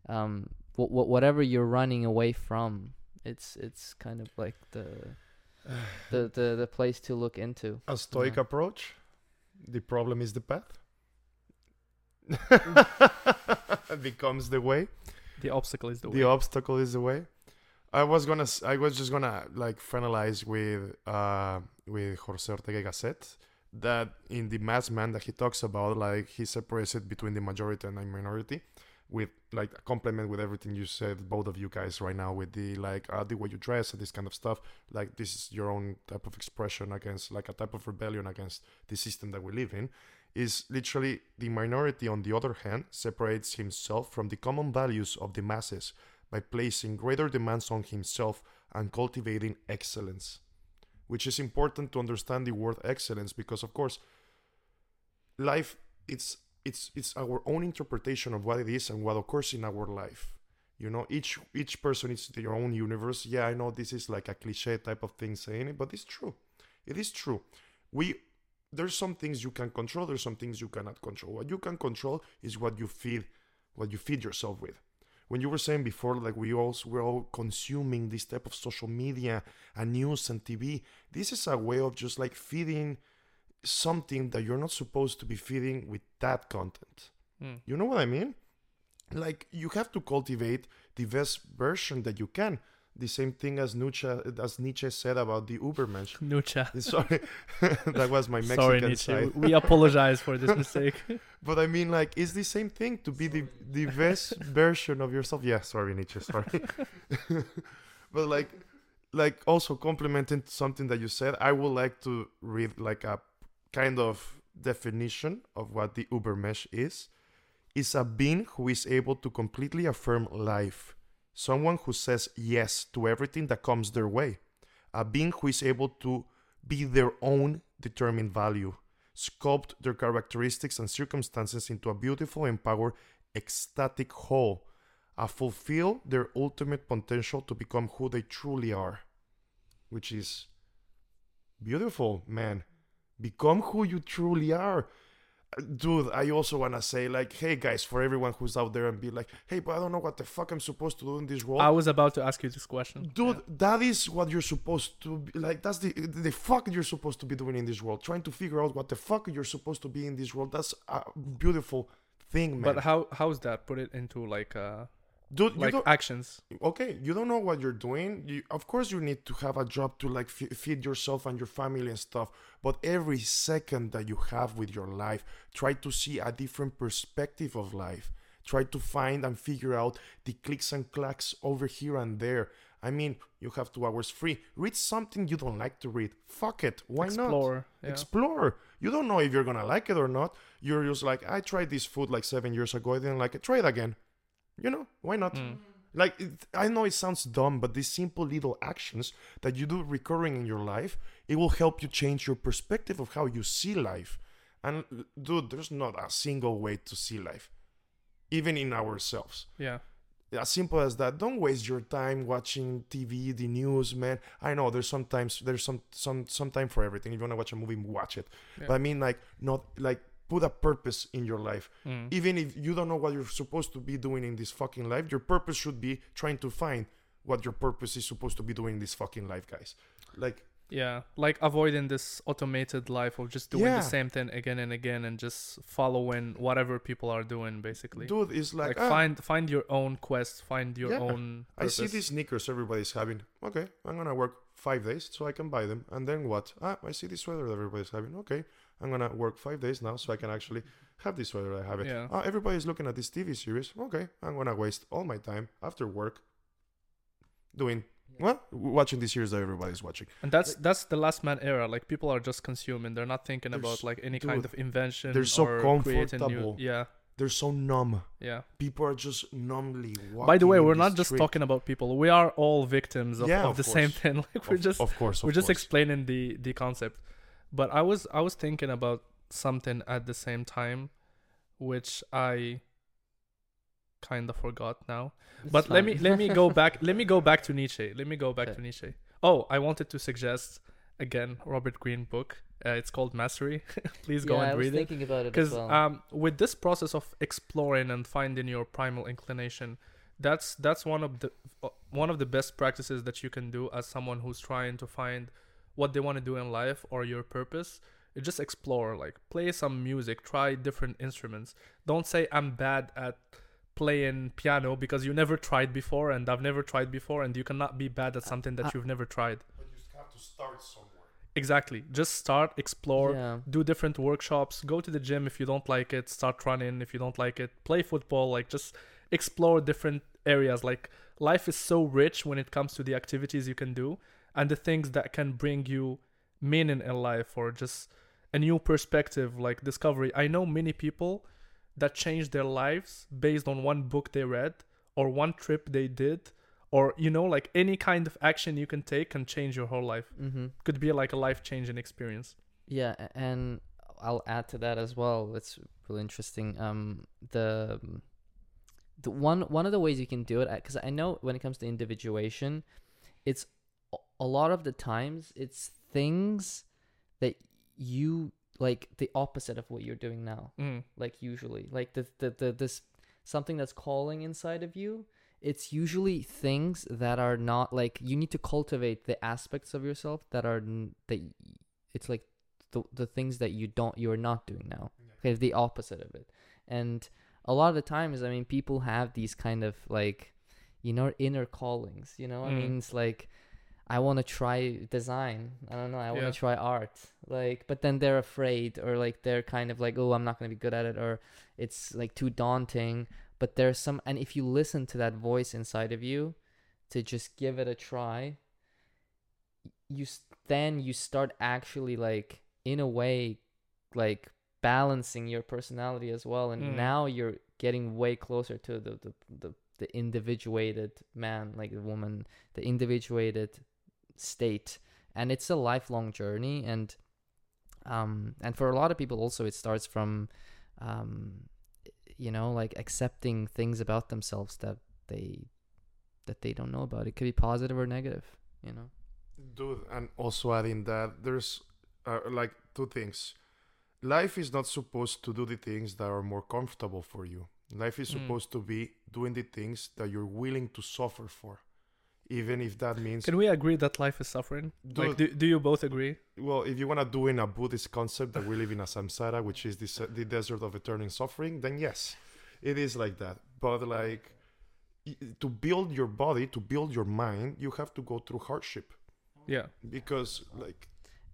um wh- wh- whatever you're running away from it's it's kind of like the the the, the place to look into a stoic Yeah. approach. The problem is the path. becomes the way. The obstacle is the the way. obstacle is the way. I was gonna, I was just gonna like finalize with, uh, with Jose Ortega Gasset that in the Mass Man that he talks about, like he separates it between the majority and the minority, with like a complement with everything you said, both of you guys right now, with the like uh, the way you dress and this kind of stuff. Like this is your own type of expression against, like a type of rebellion against the system that we live in. Is literally the minority, on the other hand, separates himself from the common values of the masses by placing greater demands on himself and cultivating excellence. Which is important to understand the word excellence because, of course, life it's it's it's our own interpretation of what it is and what occurs in our life. You know, each each person is their own universe. Yeah, I know this is like a cliche type of thing saying it, but it's true. It is true. We there's some things you can control, there's some things you cannot control. What you can control is what you feed what you feed yourself with. When you were saying before, like we also we're all consuming this type of social media and news and TV, this is a way of just like feeding something that you're not supposed to be feeding with that content. Mm. You know what I mean? Like you have to cultivate the best version that you can. The same thing as Nietzsche, as Nietzsche said about the Ubermensch. Nucha. Sorry, that was my Mexican Sorry, Nietzsche. side. We apologize for this mistake. But I mean, like, it's the same thing to be the the best version of yourself. Yeah, sorry, Nietzsche. Sorry. but like, like also complementing something that you said, I would like to read like a kind of definition of what the Ubermensch is is a being who is able to completely affirm life. Someone who says yes to everything that comes their way. A being who is able to be their own determined value, sculpt their characteristics and circumstances into a beautiful, empowered, ecstatic whole, a fulfill their ultimate potential to become who they truly are, which is beautiful, man. Become who you truly are. Dude, I also want to say, like, hey guys, for everyone who's out there and be like, hey, but I don't know what the fuck I'm supposed to do in this world. I was about to ask you this question. Dude, that is what you're supposed to be like. That's the the fuck you're supposed to be doing in this world. Trying to figure out what the fuck you're supposed to be in this world. That's a beautiful thing, man. But how how's that? Put it into like uh Dude, you like don't, actions. okay, you don't know what you're doing. You, of course, you need to have a job to like f- feed yourself and your family and stuff. But every second that you have with your life, try to see a different perspective of life. Try to find and figure out the clicks and clacks over here and there. I mean, you have two hours free. Read something you don't like to read. Fuck it. Why not? Explore. Yeah. Explore. You don't know if you're gonna like it or not. You're just like, I tried this food like seven years ago. I didn't like it. Try it again. You know, why not? Mm. Like, it, I know it sounds dumb, but these simple little actions that you do recurring in your life, it will help you change your perspective of how you see life. And dude, there's not a single way to see life, even in ourselves. yeah. As simple as that. Don't waste your time watching TV, the news, man. I know there's sometimes there's some some some time for everything. If you wanna watch a movie, watch it. Yeah. But I mean, like, not like put a purpose in your life Mm. even if you don't know what you're supposed to be doing in this fucking life, your purpose should be trying to find what your purpose is supposed to be doing in this fucking life, guys. Like, Yeah, like avoiding this automated life of just doing Yeah. the same thing again and again and just following whatever people are doing, basically. dude, it's like, like ah, find find your own quest, find your Yeah. own. I see these sneakers everybody's having. Okay, I'm gonna work five days so I can buy them, and then what? Ah, I see this sweater that everybody's having. Okay, I'm gonna work five days now so I can actually have this sweater. I have it. Yeah. Ah, everybody's looking at this TV series. Okay, I'm gonna waste all my time after work doing what? Watching this series that everybody's watching. And that's that's the last man era. Like people are just consuming. They're not thinking They're about like any kind of invention. they're so or creating new. comfortable. Yeah, They're so numb. yeah. People are just numbly. By the way, we're not just street. talking about people. We are all victims of, Yeah, of of the same thing. Like we're Of- just of course, we're just course. explaining the the concept. But I was I was thinking about something at the same time, which I kind of forgot now. It's But let me let me go back. Let me go back to Nietzsche. Let me go back Okay. to Nietzsche. Oh, I wanted to suggest again Robert Greene book. Uh, it's called Mastery. Please go yeah, and I was read it thinking about it because well. um, with this process of exploring and finding your primal inclination that's that's one of the uh, one of the best practices that you can do as someone who's trying to find what they want to do in life or your purpose just explore like play some music try different instruments don't say i'm bad at playing piano because you never tried before and i've never tried before and you cannot be bad at something that uh, uh, you've never tried But you have to start somewhere. exactly just start explore yeah. do different workshops go to the gym if you don't like it start running if you don't like it play football like just explore different areas like life is so rich when it comes to the activities you can do and the things that can bring you meaning in life or just a new perspective like discovery i know many people that changed their lives based on one book they read or one trip they did or you know like any kind of action you can take can change your whole life Mm-hmm. could be like a life changing experience Yeah, and I'll add to that as well. It's really interesting. Um, the the one one of the ways you can do it, because I know when it comes to individuation, it's a- lot of the times it's things that you like the opposite of what you're doing now. mm. Like usually, like the the, the this something that's calling inside of you. It's usually things that are not like you need to cultivate the aspects of yourself that are that it's like the the things that you don't you're not doing now. Okay, the opposite of it. And a lot of the times, I mean, people have these kind of like, you know, inner callings. You know, I Mm. mean, it's like, I want to try design. I don't know. I want Yeah. to try art. Like, but then they're afraid, or like they're kind of like, oh, I'm not gonna be good at it, or it's like too daunting. But there's some, and if you listen to that voice inside of you, to just give it a try, you then you start actually like in a way like balancing your personality as well and Mm. now you're getting way closer to the the, the the individuated man like the woman the individuated state and it's a lifelong journey and um and for a lot of people also it starts from um you know like accepting things about themselves that they that they don't know about it could be positive or negative you know Dude, and also adding that there's uh, like two things. Life is not supposed to do the things that are more comfortable for you. Life is Mm. supposed to be doing the things that you're willing to suffer for, even if that means. Can we agree that life is suffering? Like, do, do you both agree? well, if you want to do in a Buddhist concept that we live in a samsara, which is the, se- the desert of eternal suffering, then yes, it is like that. But like to build your body, to build your mind, you have to go through hardship Yeah. because like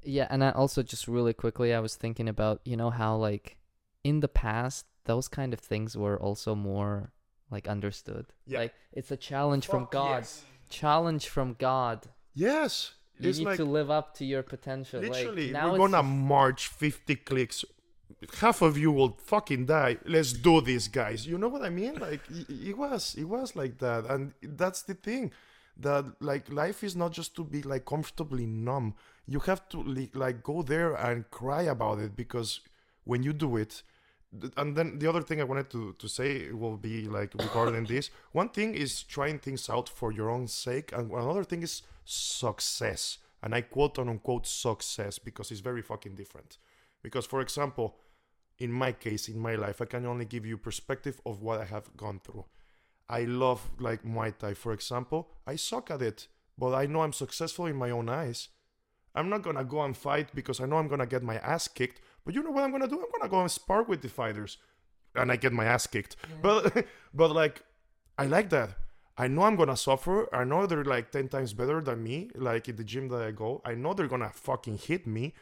Yeah, and I also just really quickly I was thinking about, you know, how like in the past those kind of things were also more like understood. Yeah. Like it's a challenge from God. yes. Challenge from God. Yes, You it's need like to live up to your potential. literally like, now we're gonna march 50 clicks. Half of you will fucking die. Let's do this, guys. You know what I mean? Like it, was, it was like that, and that's the thing. That like life is not just to be like comfortably numb. You have to like go there and cry about it because when you do it, and then the other thing I wanted to, to say will be like regarding this. One thing is trying things out for your own sake, and another thing is success. And I quote unquote success because it's very fucking different. Because for example, in my case, in my life, I can only give you perspective of what I have gone through. I love like Muay Thai, for example. I suck at it, but I know I'm successful in my own eyes. I'm not gonna go and fight because I know I'm gonna get my ass kicked. But you know what I'm gonna do? I'm gonna go and spar with the fighters, and I get my ass kicked. But but like, I like that. I know I'm gonna suffer. I know they're like ten times better than me. Like in the gym that I go, I know they're gonna fucking hit me.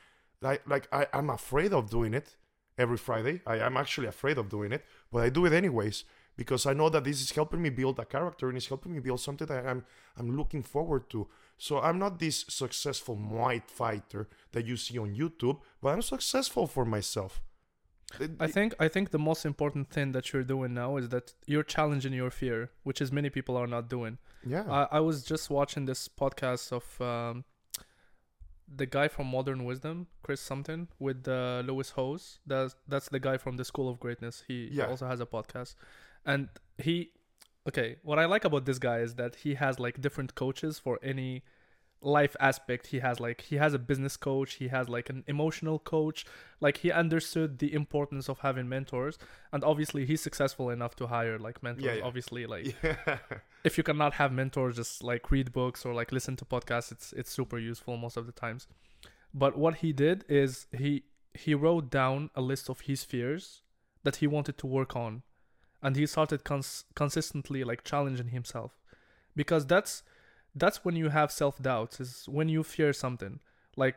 Like like I, I'm afraid of doing it every Friday. I am actually afraid of doing it, but I do it anyways because I know that this is helping me build a character and it's helping me build something that I'm I'm looking forward to. So I'm not this successful Muay fighter that you see on YouTube, but I'm successful for myself. I think I think the most important thing that you're doing now is that you're challenging your fear, which is many people are not doing. yeah. I, I was just watching this podcast of um, the guy from Modern Wisdom, Chris something, with uh, Lewis Howes. That's that's the guy from the School of Greatness. He Yeah. also has a podcast, and he, okay. What I like about this guy is that he has like different coaches for any life aspect he has like he has a business coach he has like an emotional coach like he understood the importance of having mentors and obviously he's successful enough to hire like mentors Yeah, yeah. obviously like yeah. if you cannot have mentors just like read books or like listen to podcasts it's it's super useful most of the times but what he did is he he wrote down a list of his fears that he wanted to work on and he started cons- consistently like challenging himself because that's that's when you have self-doubts is when you fear something like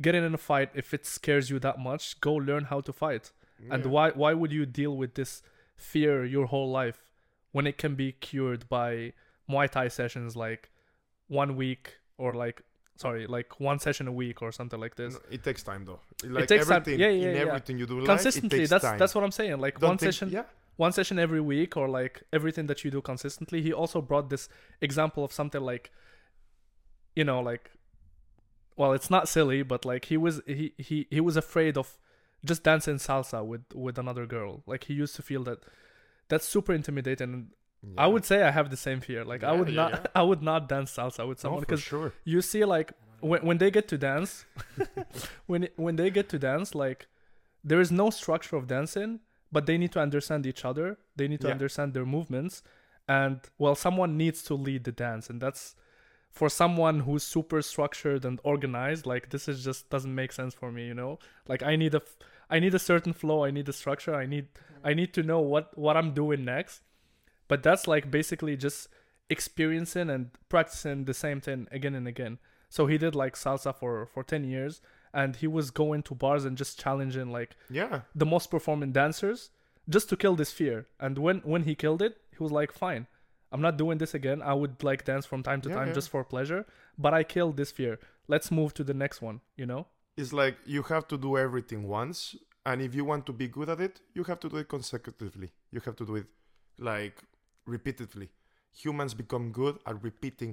getting in a fight if it scares you that much go learn how to fight and why why would you deal with this fear your whole life when it can be cured by Muay Thai sessions like one week or like sorry like one session a week or something like this No, it takes time though. Like takes time. everything, Yeah, yeah, in yeah. everything you do consistently life, it that's time. that's what I'm saying like Don't one think- session Yeah. One session every week or like everything that you do consistently he also brought this example of something like you know like well it's not silly but like he was he he, he was afraid of just dancing salsa with with another girl. Like he used to feel that that's super intimidating. And i would say i have the same fear. Like i would yeah, not yeah. i would not dance salsa with oh, someone for because sure. you see like when, when they get to dance when when they get to dance like there is no structure of dancing but they need to understand each other. They need to Yeah. understand their movements. And well someone needs to lead the dance. And that's for someone who's super structured and organized like this is just doesn't make sense for me you know? Like i need a I need a certain flow. I need a structure. I need mm-hmm. i need to know what what i'm doing next. But that's like basically just experiencing and practicing the same thing again and again. So he did like salsa for for 10 years and he was going to bars and just challenging like Yeah. the most performing dancers just to kill this fear and when when he killed it he was like fine i'm not doing this again i would like dance from time to Yeah, time yeah. just for pleasure but i killed this fear let's move to the next one you know It's like you have to do everything once And if you want to be good at it, you have to do it consecutively. You have to do it like repeatedly. Humans become good at repeating.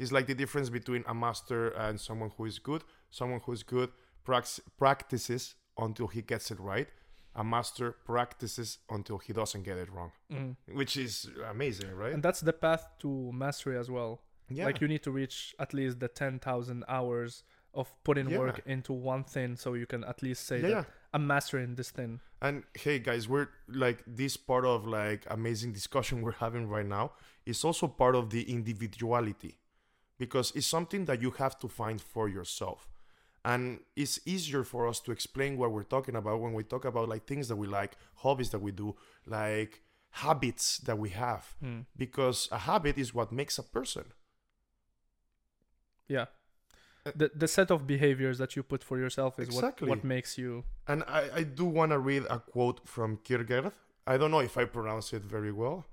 It's like the difference between a master and someone who is good. Someone who is good prax- practices until he gets it right. A master practices until he doesn't get it wrong, Mm. which is amazing, right? And that's the path to mastery as well. yeah. Like you need to reach at least the 10,000 hours of putting Yeah. work into one thing so you can at least say yeah, that. I'm mastering this thing. And hey, guys, we're like this part of like amazing discussion we're having right now is also part of the individuality because it's something that you have to find for yourself. And it's easier for us to explain what we're talking about when we talk about like things that we like, hobbies that we do, like habits that we have. Mm. Because a habit is what makes a person. Yeah. Uh, The, the set of behaviors that you put for yourself is Exactly. what, what makes you. And I, I do want to read a quote from Kierkegaard. I don't know if I pronounce it very well.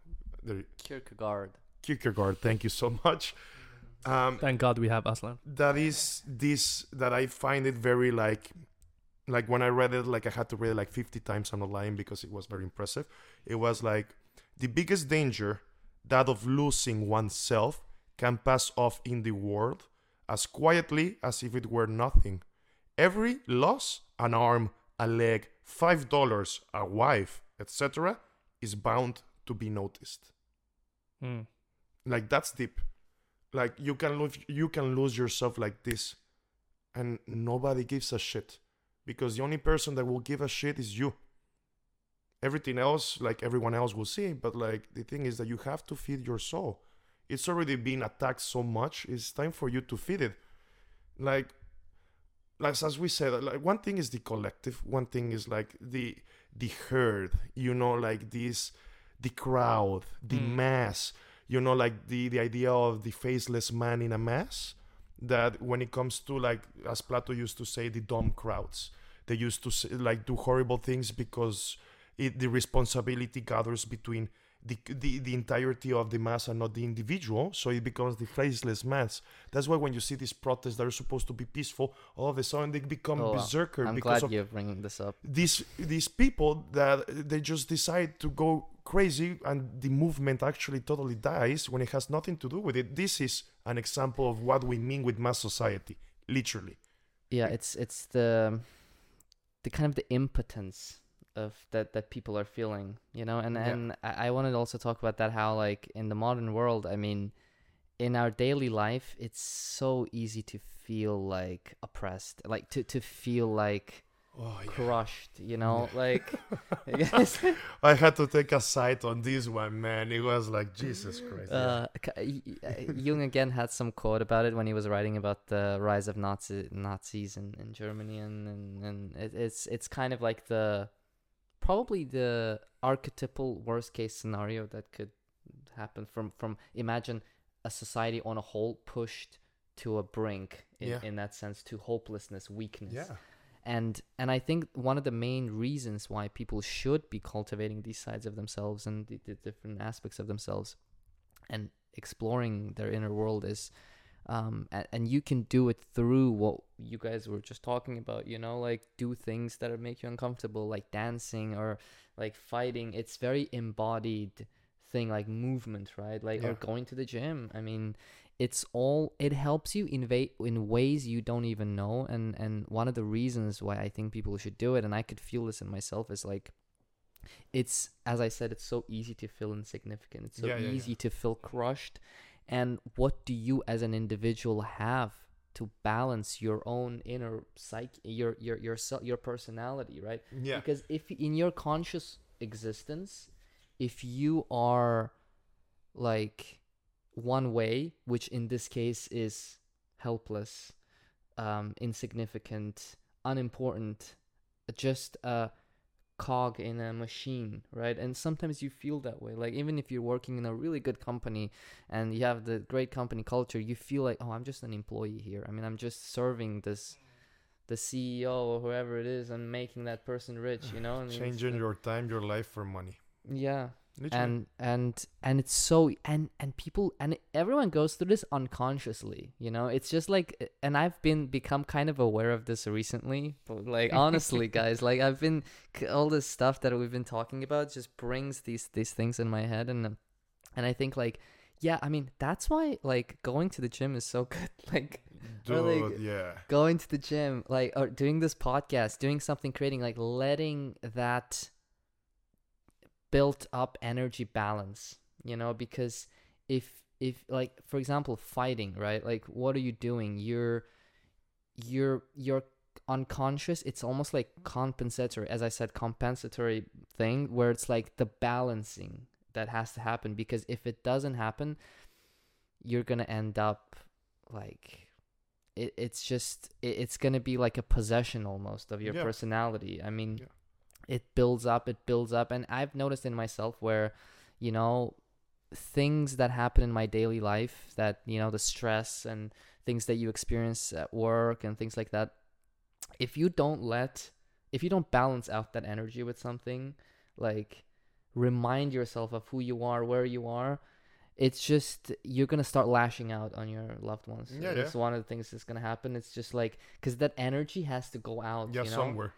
There, Kierkegaard. Kierkegaard, thank you so much. Um, Thank God we have Aslan. that is this that I find it very like like when I read it like I had to read it like 50 times I'm not lying because it was very impressive it was like the biggest danger that of losing oneself can pass off in the world as quietly as if it were nothing every loss an arm a leg 5 dollars a wife etc is bound to be noticed Mm. like that's deep like you can lose you can lose yourself like this and nobody gives a shit because the only person that will give a shit is you. Everything else like everyone else will see but like the thing is that you have to feed your soul. It's already been attacked so much it's time for you to feed it. Like like as we said like one thing is the collective one thing is like the the herd you know like this the crowd the Mm. mass you know like the the idea of the faceless man in a mass that when it comes to like as plato used to say the dumb crowds they used to say, like do horrible things because it, the responsibility gathers between the, the the entirety of the mass and not the individual so it becomes the faceless mass that's why when you see these protests that are supposed to be peaceful all of a sudden they become Oh, berserker I'm because glad of you're bringing this up. these these people that they just decide to go crazy and the movement actually totally dies when it has nothing to do with it this is an example of what we mean with mass society literally Yeah, it's it's the the kind of the impotence of that that people are feeling, you know. And Yeah. and I, I wanted to also talk about that how like in the modern world, I mean, in our daily life, it's so easy to feel like oppressed, like to to feel like oh crushed, you know, like i had to take a side on this one man. It was like jesus christ yeah. Uh, k- y- y- uh, Jung again had some quote about it when he was writing about the rise of Nazi Nazis in, in Germany, and and, and it, it's it's kind of like the probably the archetypal worst case scenario that could happen from from imagine a society on a whole pushed to a brink in, Yeah. in that sense to hopelessness, weakness. Yeah and and I think one of the main reasons why people should be cultivating these sides of themselves and the, the different aspects of themselves and exploring their inner world is um and, and you can do it through what you guys were just talking about you know like do things that make you uncomfortable like dancing or like fighting. It's very embodied thing like movement right? Like or going to the gym. I mean it's all it helps you in va- in ways you don't even know and and one of the reasons why i think people should do it and i could feel this in myself is like it's as i said it's so easy to feel insignificant. It's so Yeah, yeah, yeah. easy to feel crushed. And what do you as an individual have to balance your own inner psyche your your your self your personality right? Yeah. Because if in your conscious existence if you are like one way which in this case is helpless um insignificant unimportant just a cog in a machine right? And sometimes you feel that way. Like even if you're working in a really good company and you have the great company culture you feel like oh i'm just an employee here. I mean i'm just serving this the ceo or whoever it is and making that person rich you know? Changing your time your life for money. Yeah Literally. and and and it's so and and people and everyone goes through this unconsciously you know it's just like eh, and i've been become kind of aware of this recently but like honestly guys like i've been all this stuff that we've been talking about just brings these these things in my head and and i think like yeah i mean that's why like going to the gym is so good like Dude, like, yeah. going to the gym like or doing this podcast doing something creating like letting that built up energy balance you know because if if like for example fighting right like what are you doing you're you're you're unconscious it's almost like compensatory as i said compensatory thing where it's like the balancing that has to happen because if it doesn't happen you're gonna end up like it, it's just it, it's gonna be like a possession almost of your Yeah. personality i mean Yeah. It builds up it builds up and i've noticed in myself where you know things that happen in my daily life that you know the stress and things that you experience at work and things like that if you don't let if you don't balance out that energy with something like remind yourself of who you are where you are it's just you're gonna start lashing out on your loved ones Yeah, that's yeah. one of the things that's gonna happen it's just like because that energy has to go out Yeah, you know? somewhere.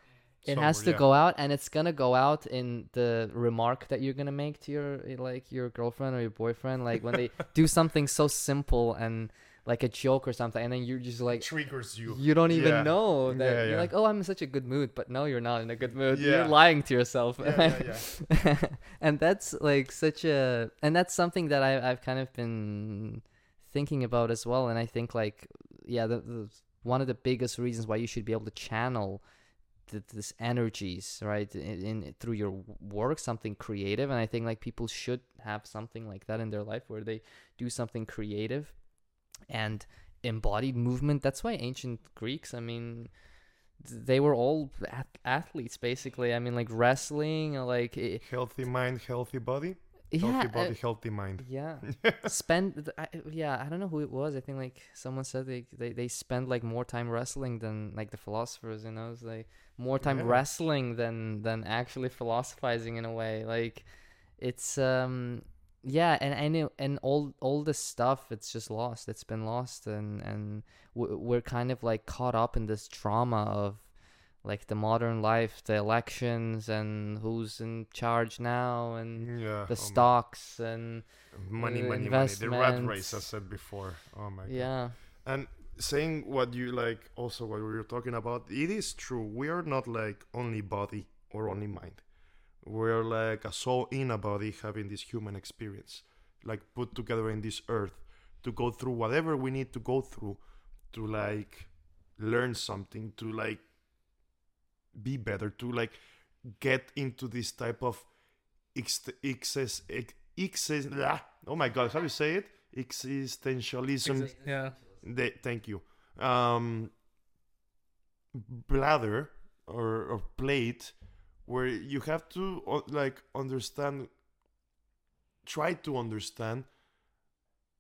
It has to yeah. go out and it's gonna go out in the remark that you're gonna make to your eh, like your girlfriend or your boyfriend like when they do something so simple and like a joke or something and then you're just like triggers you. you don't even Yeah. know that Yeah, you're like oh i'm in such a good mood but no you're not in a good mood you're lying to yourself and that's like such a and that's something that I, i've kind of been thinking about as well and i think like yeah the, the one of the biggest reasons why you should be able to channel th- this energies right in, in through your work something creative and i think like people should have something like that in their life where they do something creative and embodied movement that's why ancient greeks i mean they were all ath- athletes basically i mean like wrestling like eh, Healthy mind, healthy body. Yeah Healthy uh, body, healthy mind. yeah. Spend I, yeah i don't know who it was. I think like someone said they, they they spend like more time wrestling than like the philosophers you know? It's like more time Yeah. wrestling than than actually philosophizing in a way. Like it's um yeah and I know and all all this stuff it's just lost. It's been lost and and we're kind of like caught up in this trauma of like the modern life the elections and who's in charge now and Yeah. the oh stocks and money, uh, money, money. The rat race, I said before. Oh my god. yeah And saying what you like, also what we were talking about, it is true. We are not like only body or only mind. We're like a soul in a body having this human experience, like put together in this earth to go through whatever we need to go through to like learn something, to like be better, to like get into this type of ex- excess, ex- excess, ah, oh my god, how do you say it? Existentialism. Exist- yeah They, thank you. Um, bladder or, or plate where you have to uh, like understand, try to understand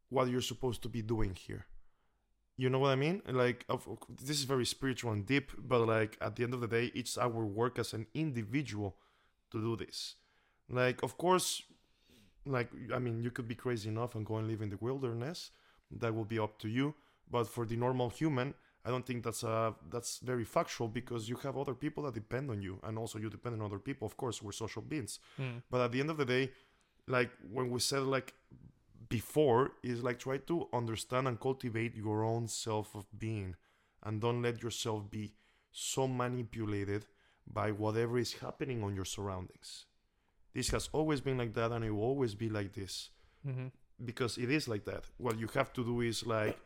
what you're supposed to be doing here. You know what I mean? Like, of, this is very spiritual and deep, but like at the end of the day, it's our work as an individual to do this. Like, of course, like I mean, you could be crazy enough and go and live in the wilderness. That will be up to you but for the normal human i don't think that's uh that's very factual because you have other people that depend on you and also you depend on other people of course we're social beings Mm. but at the end of the day like when we said like before is like try to understand and cultivate your own self of being and don't let yourself be so manipulated by whatever is happening on your surroundings this has always been like that and it will always be like this hmm because it is like that. What you have to do is like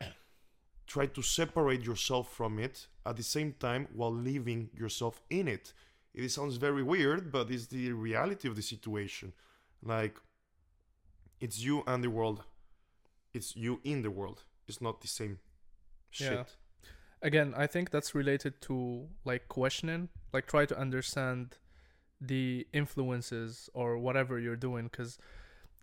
try to separate yourself from it at the same time while leaving yourself in it. It sounds very weird, but it's the reality of the situation. Like it's you and the world. It's you in the world. It's not the same shit. Yeah. again i think that's related to like questioning like try to understand the influences or whatever you're doing because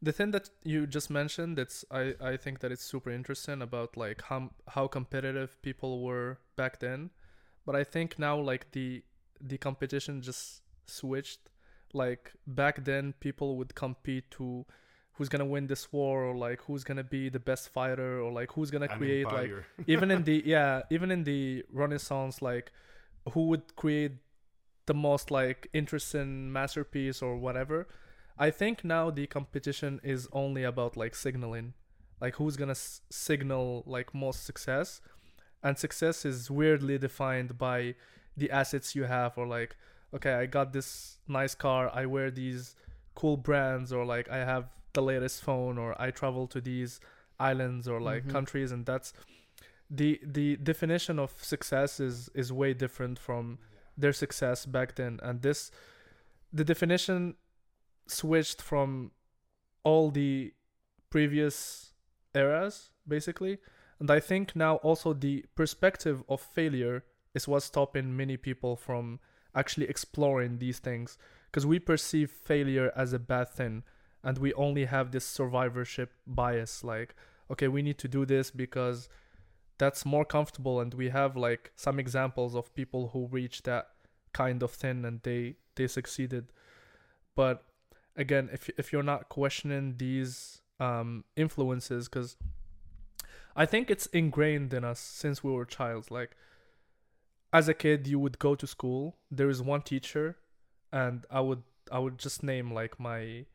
the thing that you just mentioned it's i i think that it's super interesting about like how how competitive people were back then but i think now like the the competition just switched like back then people would compete to who's gonna win this war or like who's gonna be the best fighter or like who's gonna create like even in the yeah even in the renaissance like who would create the most like interesting masterpiece or whatever i think now the competition is only about like signaling. Like who's gonna s- signal like most success. And success is weirdly defined by the assets you have or like okay i got this nice car i wear these cool brands or like i have the latest phone or i travel to these islands or like Mhm. countries and that's the the definition of success is is way different from their success back then and this the definition switched from all the previous eras basically and i think now also the perspective of failure is what's stopping many people from actually exploring these things because we perceive failure as a bad thing and we only have this survivorship bias like okay we need to do this because that's more comfortable and we have like some examples of people who reach that kind of thing and they they succeeded. But again if if you're not questioning these um influences cuz I think it's ingrained in us since we were child like as a kid you would go to school there is one teacher and I would I would just name like my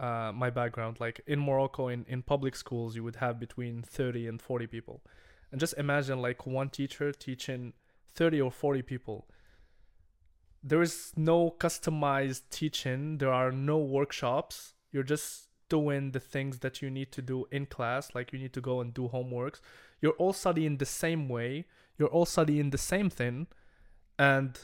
uh, my background like in Morocco in, in public schools you would have between 30 and 40 people. And just imagine like one teacher teaching 30 or 40 people. There is no customized teaching. There are no workshops. You're just doing the things that you need to do in class like you need to go and do homeworks. You're all studying the same way. You're all studying the same thing. And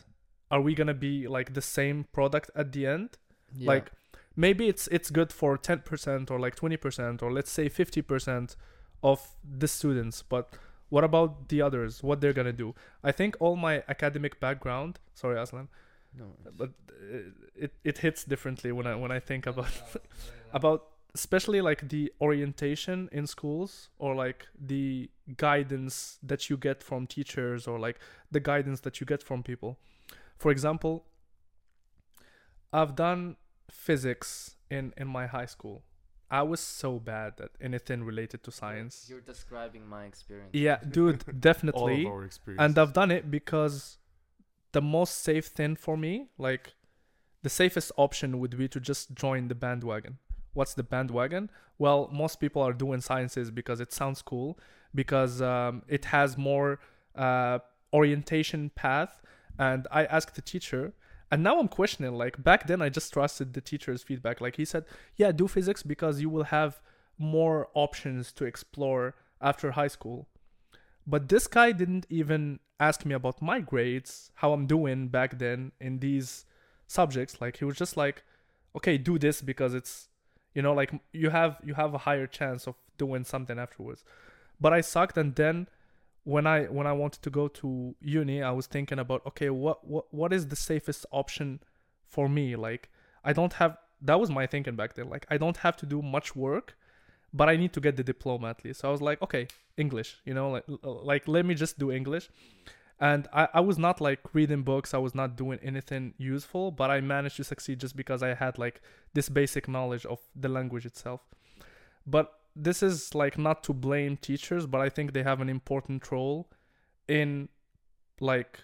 are we gonna be like the same product at the end? Yeah. like maybe it's it's good for 10% or like 20% or let's say 50% of the students but what about the others? What they're gonna do? I think all my academic background sorry aslan no. but uh, it, it hits differently when i when i think about about especially like the orientation in schools or like the guidance that you get from teachers or like the guidance that you get from people. For example i've done physics in in my high school i was so bad at anything related to science You're describing my experience. yeah dude definitely. all definitely of our experience and I've done it because the most safe thing for me, like the safest option would be to just join the bandwagon. What's the bandwagon? Well, most people are doing sciences because it sounds cool, because um, it has more uh, orientation path. And I asked the teacher, and now I'm questioning. Like back then, I just trusted the teacher's feedback. Like he said, "Yeah, do physics because you will have more options to explore after high school." But this guy didn't even ask me about my grades, how I'm doing back then in these subjects. Like he was just like, "Okay, do this because it's, you know, like you have you have a higher chance of doing something afterwards." But I sucked, and then when I when I wanted to go to uni, I was thinking about, okay, what what what is the safest option for me? Like I don't have that was my thinking back then. Like I don't have to do much work, but I need to get the diploma at least. So I was like, okay, English, you know, like like let me just do English. And I, I was not like reading books, I was not doing anything useful, but I managed to succeed just because I had like this basic knowledge of the language itself. But this is like not to blame teachers, but I think they have an important role in like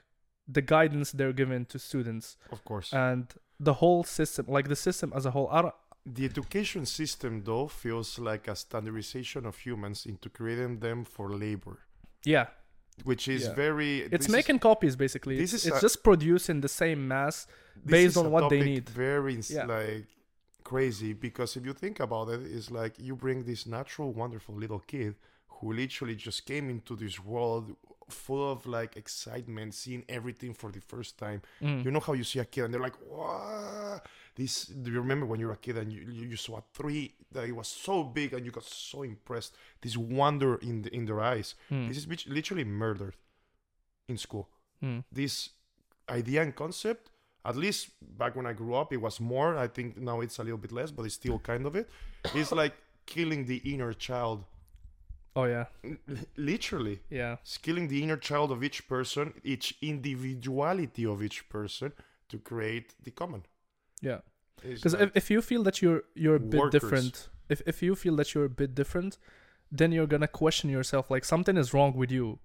the guidance they're given to students of course and the whole system, like the system as a whole. I don't, the education system though feels like a standardization of humans into creating them for labor yeah, which is Yeah. very it's this is- making copies basically. this it's is it's a- just producing the same mass based on a what they topic need. Very ins- Yeah. like crazy because if you think about it, it's like you bring this natural, wonderful little kid who literally just came into this world full of like excitement, seeing everything for the first time. Mm. You know how you see a kid and they're like, "Wow!" This. Do you remember when you were a kid and you, you you saw a tree that it was so big and you got so impressed? This wonder in the, in their eyes. Mm. This is literally murdered in school Mm. this idea and concept at least back when i grew up it was more. I think now it's a little bit less but it's still kind of it. It's like killing the inner child. Oh yeah, literally. Yeah, it's killing the inner child of each person each individuality of each person to create the common. Yeah. Because like- if, if you feel that you're you're a bit Workers. different, if if you feel that you're a bit different, then you're gonna question yourself like something is wrong with you.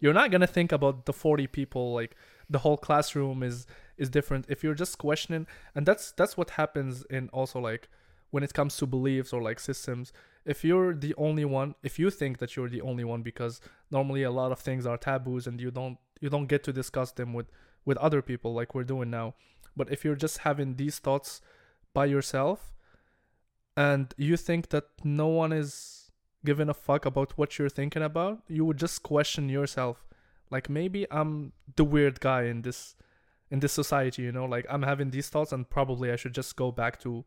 You're not gonna think about the 40 people like the whole classroom is is different. If you're just questioning, and that's that's what happens in also like when it comes to beliefs or like systems. If you're the only one, if you think that you're the only one, because normally a lot of things are taboos and you don't you don't get to discuss them with with other people like we're doing now. But if you're just having these thoughts by yourself and you think that no one is giving a fuck about what you're thinking about, you would just question yourself. Like maybe I'm the weird guy in this in this society, you know, like I'm having these thoughts and probably I should just go back to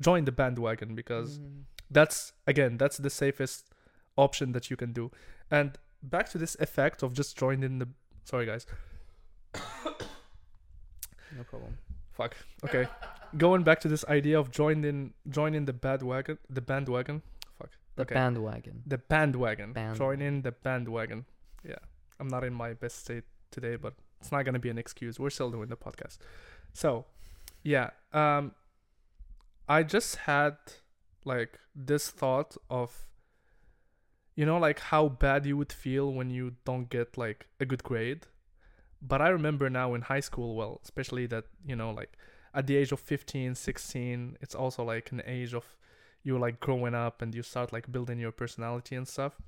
join the bandwagon because Mm. that's again that's the safest option that you can do. And back to this effect of just joining the sorry guys. No problem. fuck. Okay. Going back to this idea of joining joining the bandwagon the bandwagon. Fuck. The okay. bandwagon. the bandwagon. Bandwagon. joining the bandwagon. Yeah. I'm not in my best state today but it's not gonna be an excuse. We're still doing the podcast. So yeah um i just had like this thought of you know like how bad you would feel when you don't get like a good grade. But i remember now in high school well especially that you know like at the age of 15 16 it's also like an age of you like growing up and you start like building your personality and stuff.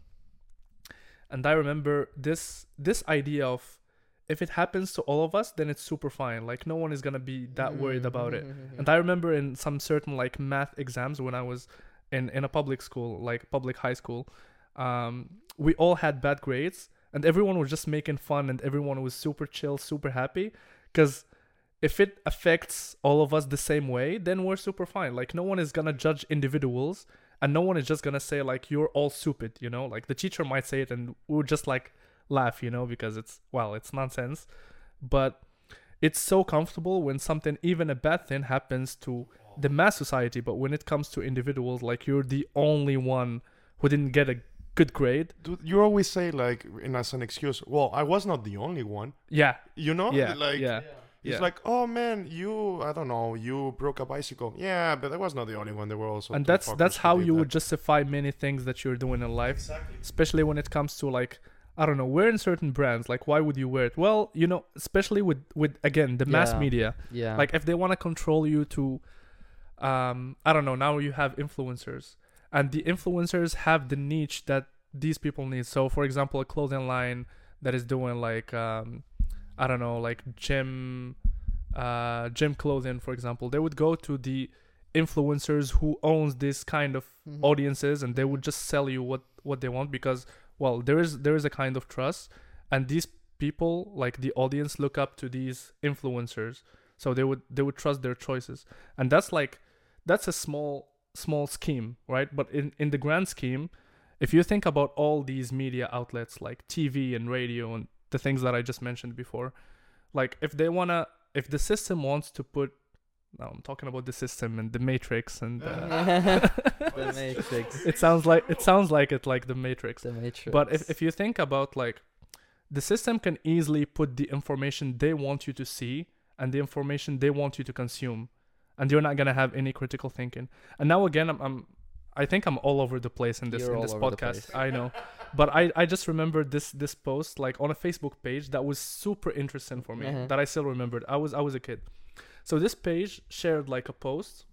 And i remember this this idea of if it happens to all of us then it's super fine like no one is gonna be that worried about it and I remember in some certain like math exams when I was in in a public school, like public high school, um, we all had bad grades, and everyone was just making fun, and everyone was super chill, super happy, because if it affects all of us the same way, then we're super fine. Like no one is gonna judge individuals, and no one is just gonna say like you're all stupid, you know. Like the teacher might say it, and we'll just like laugh, you know, because it's well, it's nonsense, but it's so comfortable when something even a bad thing happens to the mass society but when it comes to individuals like you're the only one who didn't get a good grade Dude, you always say like in as an excuse, well, I was not the only one. yeah You know? yeah Like yeah it's yeah. like, oh man, you I don't know, you broke a bicycle. Yeah, but I was not the only one. There were also and that's that's how you that. would justify many things that you're doing in life Exactly. especially when it comes to like i don't know wearing certain brands like why would you wear it well you know especially with with again the mass Yeah. media Yeah. like if they want to control you to um i don't know now you have influencers and the influencers have the niche that these people need so for example a clothing line that is doing like um i don't know like gym uh gym clothing for example they would go to the influencers who owns this kind of Mhm. audiences and they would just sell you what what they want because well there is there is a kind of trust and these people like the audience look up to these influencers so they would they would trust their choices. And that's like that's a small small scheme right? But in in the grand scheme if you think about all these media outlets like tv and radio and the things that i just mentioned before like if they want to if the system wants to put no, i'm talking about the system and the matrix and uh, the Matrix. it sounds like it sounds like it like the matrix. The Matrix. but if, if you think about like the system can easily put the information they want you to see and the information they want you to consume and you're not gonna have any critical thinking. And now again i'm, I'm i think i'm all over the place in this You're in this podcast. i know. But i i just remembered this this post like on a facebook page that was super interesting for me Uh-huh. that i still remembered. I was i was a kid so this page shared like a post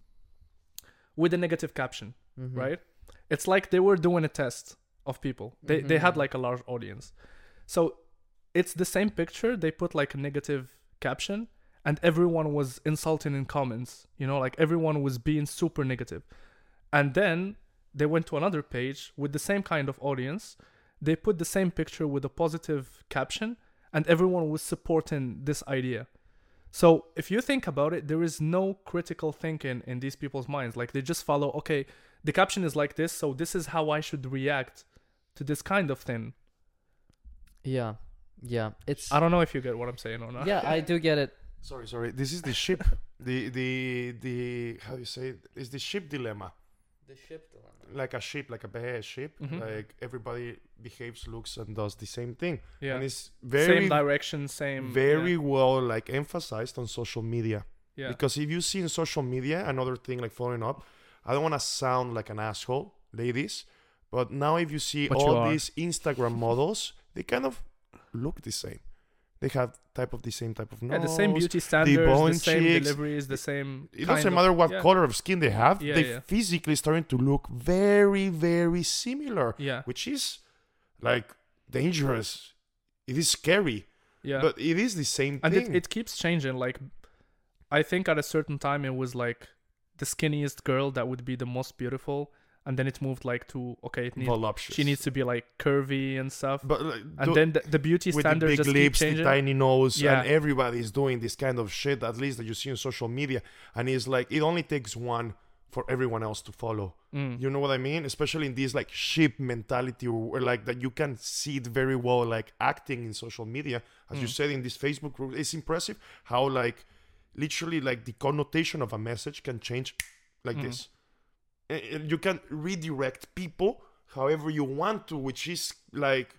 with a negative caption Mhm. right? It's like they were doing a test of people. They they had Mhm. like a large audience. So it's the same picture, they put like a negative caption and everyone was insulting in comments, you know, like everyone was being super negative. And then they went to another page with the same kind of audience. They put the same picture with a positive caption and everyone was supporting this idea. So if you think about it, there is no critical thinking in these people's minds. Like they just follow, okay, the caption is like this, so this is how I should react to this kind of thing. Yeah. Yeah. It's. I don't know if you get what I'm saying or not. Yeah, I do get it. Sorry, sorry. This is the ship. the the the how do you say it? It's the ship dilemma. The ship dilemma. Like a ship, like a bad ship. Mhm. Like everybody behaves, looks, and does the same thing. Yeah. And it's very same direction, same. very well like emphasized on social media. Yeah. Because if you see in social media, another thing like following up, I don't want to sound like an asshole, ladies, but now if you see But all are. these Instagram models, they kind of look the same. They have type of the same type of nose. yeah, the same beauty standards, the bone same cheeks. deliveries, the same. It kind doesn't of- matter what yeah. color of skin they have. Yeah, they physically starting to look very, very similar, Yeah, which is like dangerous. It is scary, yeah. but it is the same and thing. it, it keeps changing. Like, I think at a certain time it was like the skinniest girl that would be the most beautiful, and then it moved like to okay, it needs, voluptuous. she needs to be like curvy and stuff. but like, and then the, the beauty with the standards big just lips, the tiny nose, Yeah. and everybody is doing this kind of shit. At least that you see on social media, and it's like it only takes one for everyone else to follow. Mm. You know what I mean? Especially in this like sheep mentality, or like that you can see it very well, like acting in social media, as you Mm. said in this Facebook group. It's impressive how like literally like the connotation of a message can change like Mm. this. And- and you can redirect people however you want to, which is like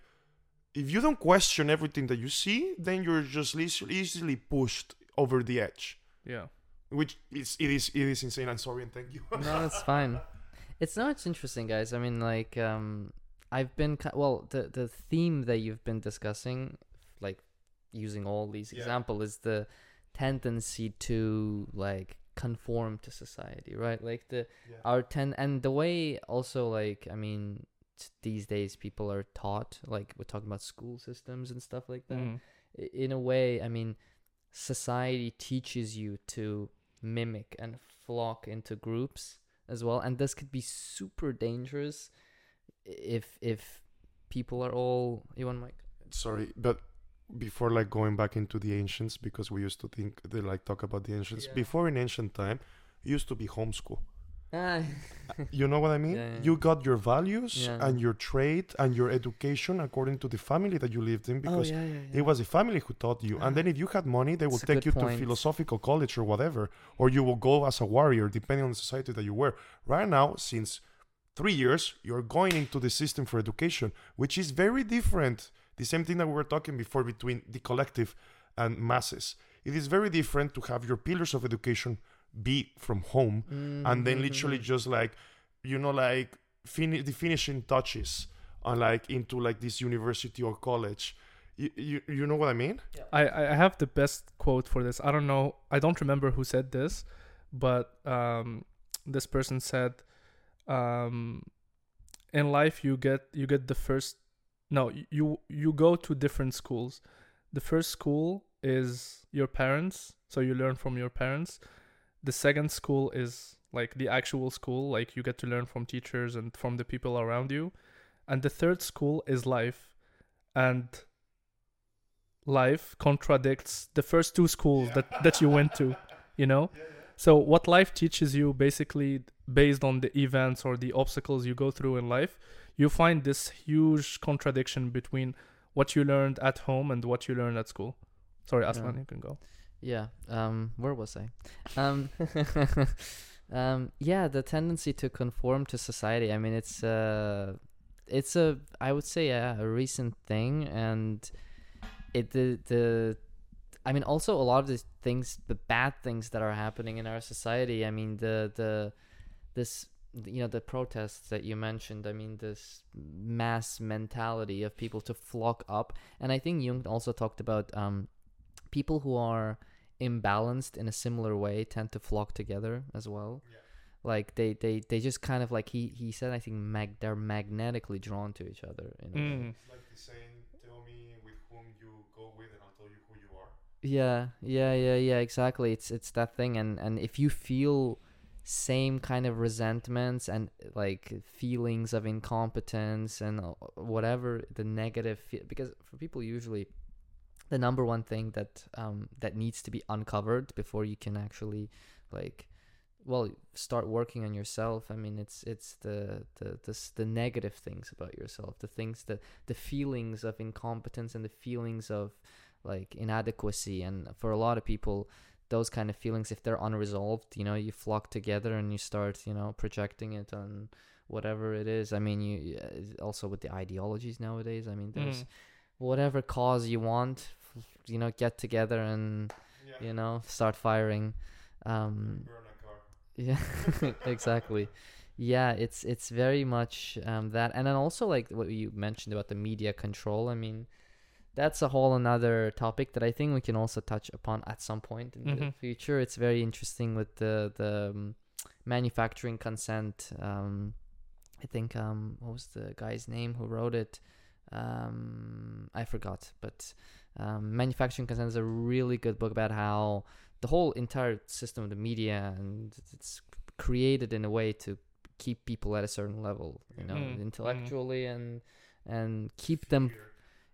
if you don't question everything that you see, then you're just easily pushed over the edge. yeah. Which is it is it is insane. I'm sorry and thank you. no, it's fine. It's not it's interesting, guys. I mean, like, um, I've been well. The the theme that you've been discussing, like, using all these Yeah. example, is the tendency to like conform to society, right? Like the Yeah. our ten and the way also like I mean t- these days people are taught like we're talking about school systems and stuff like that Mm. in a way, I mean, society teaches you to mimic and flock into groups as well, and this could be super dangerous if if people are all you want Mike. sorry, but before like going back into the ancients, because we used to think they like talk about the ancients. Yeah. Before in ancient time, it used to be homeschool. Ah, You know what I mean? Yeah, yeah. You got your values Yeah. and your trade and your education according to the family that you lived in oh because yeah. it was the family who taught you. And then if you had money, they would take you to philosophical college or whatever, or you will go as a warrior depending on the society that you were. Right now, since three years, you're going into the system for education, which is very different. The same thing that we were talking before between the collective and masses. It is very different to have your pillars of education be from home and then literally Mhm. just like you know like fini- the finishing touches on like into like this university or college you, you, you know what i mean I I have the best quote for this. I don't know. I don't remember who said this, but um, this person said, um, in life you get you get the first. No, you you go to different schools. The first school is your parents, so you learn from your parents. The second school is like the actual school, like you get to learn from teachers and from the people around you. And the third school is life. And life contradicts the first two schools that, that you went to, you know? So what life teaches you basically based on the events or the obstacles you go through in life, you find this huge contradiction between what you learned at home and what you learned at school. Sorry, Aslan, Yeah. you can go. Yeah. Um. Where was I? Um. um. Yeah. The tendency to conform to society. I mean, it's uh, it's a I would say a, a recent thing, and it the the. I mean, also a lot of the things, the bad things that are happening in our society. I mean, the the this you know the protests that you mentioned. I mean, this mass mentality of people to flock up, and I think Jung also talked about um people who are imbalanced in a similar way tend to flock together as well yeah. like they, they they just kind of like he he said i think mag they're magnetically drawn to each other in a. Mm. like the saying tell me with whom you go with and i'll tell you who you are yeah yeah yeah yeah exactly it's it's that thing and and if you feel same kind of resentments and like feelings of incompetence and uh, whatever the negative fe- because for people usually the number one thing that um that needs to be uncovered before you can actually like well start working on yourself i mean it's it's the the the, the negative things about yourself the things that the feelings of incompetence and the feelings of like inadequacy. And for a lot of people those kind of feelings if they're unresolved you know you flock together and you start you know projecting it on whatever it is i mean you uh, also with the ideologies nowadays i mean there's Mm. whatever cause you want you know get together and you know start firing Um, Burn a car. yeah, exactly. Yeah, it's it's very much um, that, and then also like what you mentioned about the media control. I mean, that's a whole another topic that I think we can also touch upon at some point in the Mhm. future. It's very interesting with the the um, manufacturing consent. Um, I think um, what was the guy's name who wrote it? Um, I forgot, but um, manufacturing consent is a really good book about how the whole entire system of the media and it's created in a way to keep people at a certain level, you know, Mm, mm. intellectually and and keep them.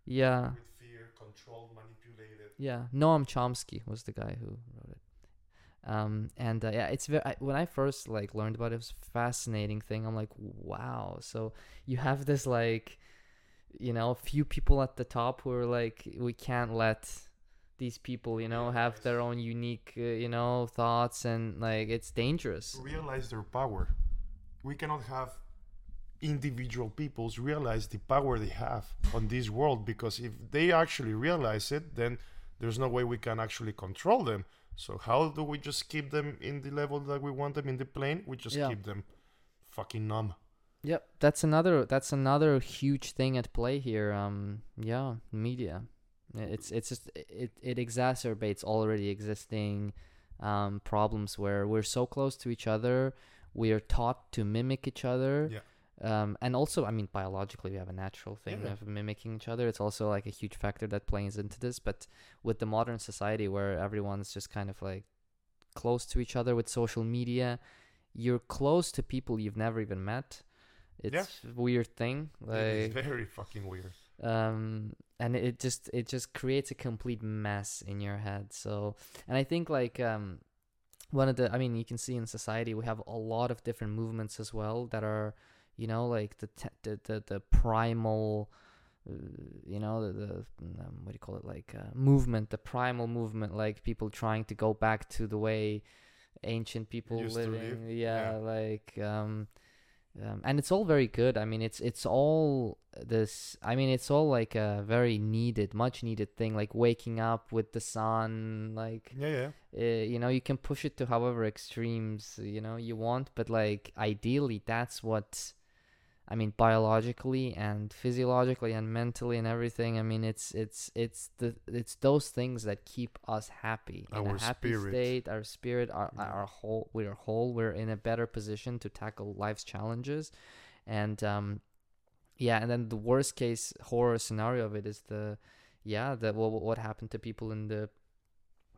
Yeah, with fear, controlled, manipulated. yeah. Noam Chomsky was the guy who wrote it. Um, and uh, yeah, it's very. I, when I first like learned about it, it was a fascinating thing. I'm like, wow. So you have this like, you know, a few people at the top who are like, we can't let these people, you know, have their own unique, uh, you know, thoughts, and like it's dangerous. realize their power. We cannot have individual peoples realize the power they have on this world because if they actually realize it, then there's no way we can actually control them. So how do we just keep them in the level that we want them in the plane? We just Yeah. keep them fucking numb. Yep, that's another that's another huge thing at play here. Um, yeah, media. It's it's just it it exacerbates already existing um problems where we're so close to each other, we are taught to mimic each other. Yeah. Um, and also, I mean, biologically, we have a natural thing Yeah. of mimicking each other. It's also like a huge factor that plays into this. But with the modern society, where everyone's just kind of like close to each other with social media, you're close to people you've never even met. It's a weird thing, it is very fucking weird. um, and it just it just creates a complete mess in your head. So, and I think like um, one of the I mean, you can see in society we have a lot of different movements as well that are, you know, like the te- the the, the primal. Uh, you know the, the um, what do you call it like uh, movement the primal movement like people trying to go back to the way ancient people Used living yeah, yeah. like um um, and it's all very good. I mean, it's it's all this. I mean, it's all like a very needed, much needed thing. Like waking up with the sun, like Yeah, yeah. uh, you know, you can push it to however extremes you know you want, but like ideally, that's what. I mean, biologically and physiologically and mentally and everything. I mean, it's it's it's the it's those things that keep us happy in Our a happy spirit. state. Our spirit, our Yeah. our whole, we're whole. We're in a better position to tackle life's challenges, and um, yeah. And then the worst case horror scenario of it is the, yeah, the what what happened to people in the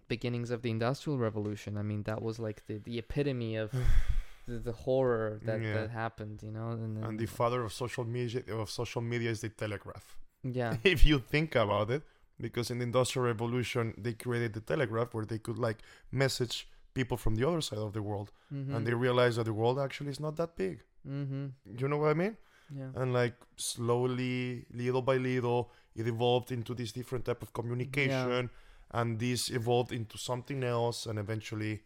beginnings of the industrial revolution. I mean, that was like the the epitome of the, the horror that Yeah. that happened. You know, and, And the father of social media of social media is the telegraph. yeah, if you think about it because in the industrial revolution they created the telegraph where they could like message people from the other side of the world mm-hmm. and they realized that the world actually is not that big mm-hmm. you know what i mean yeah, and like slowly little by little it evolved into this different type of communication and this evolved into something else and eventually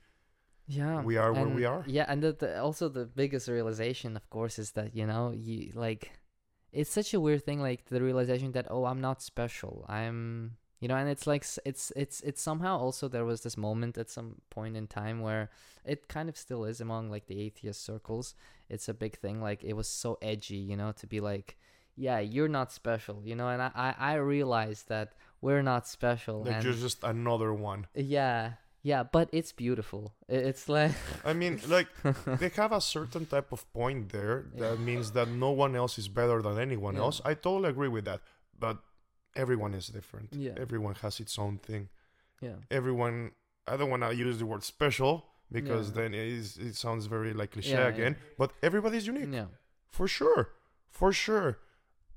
yeah. we are where and- we are Yeah, and the, the also the biggest realization, of course, is that you know you like it's such a weird thing, like the realization that oh, I'm not special. I'm you know, and it's like it's it's it's somehow also there was this moment at some point in time where it kind of still is among like the atheist circles. It's a big thing. Like it was so edgy, you know, to be like. Yeah, you're not special, you know, and I, I, I realized that we're not special. like and you're just another one yeah, yeah, but it's beautiful. It's like i mean like they have a certain type of point there that means that no one else is better than anyone Yeah. else. I totally agree with that. But everyone is different. Yeah. Everyone has its own thing. yeah. Everyone I don't want to use the word special because Yeah. then it, is, it sounds very like cliche again. But everybody's unique. Yeah. For sure. For sure.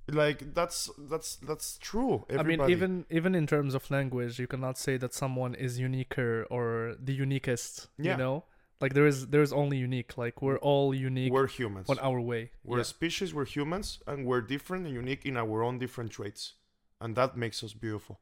Like that's that's that's true. I mean, even even in terms of language, you cannot say that someone is uniquer or the uniquest. Yeah. You know, like there is there is only unique. Like we're all unique we're humans. on our way. We're Yeah. a species, we're humans, and we're different and unique in our own different traits. And that makes us beautiful.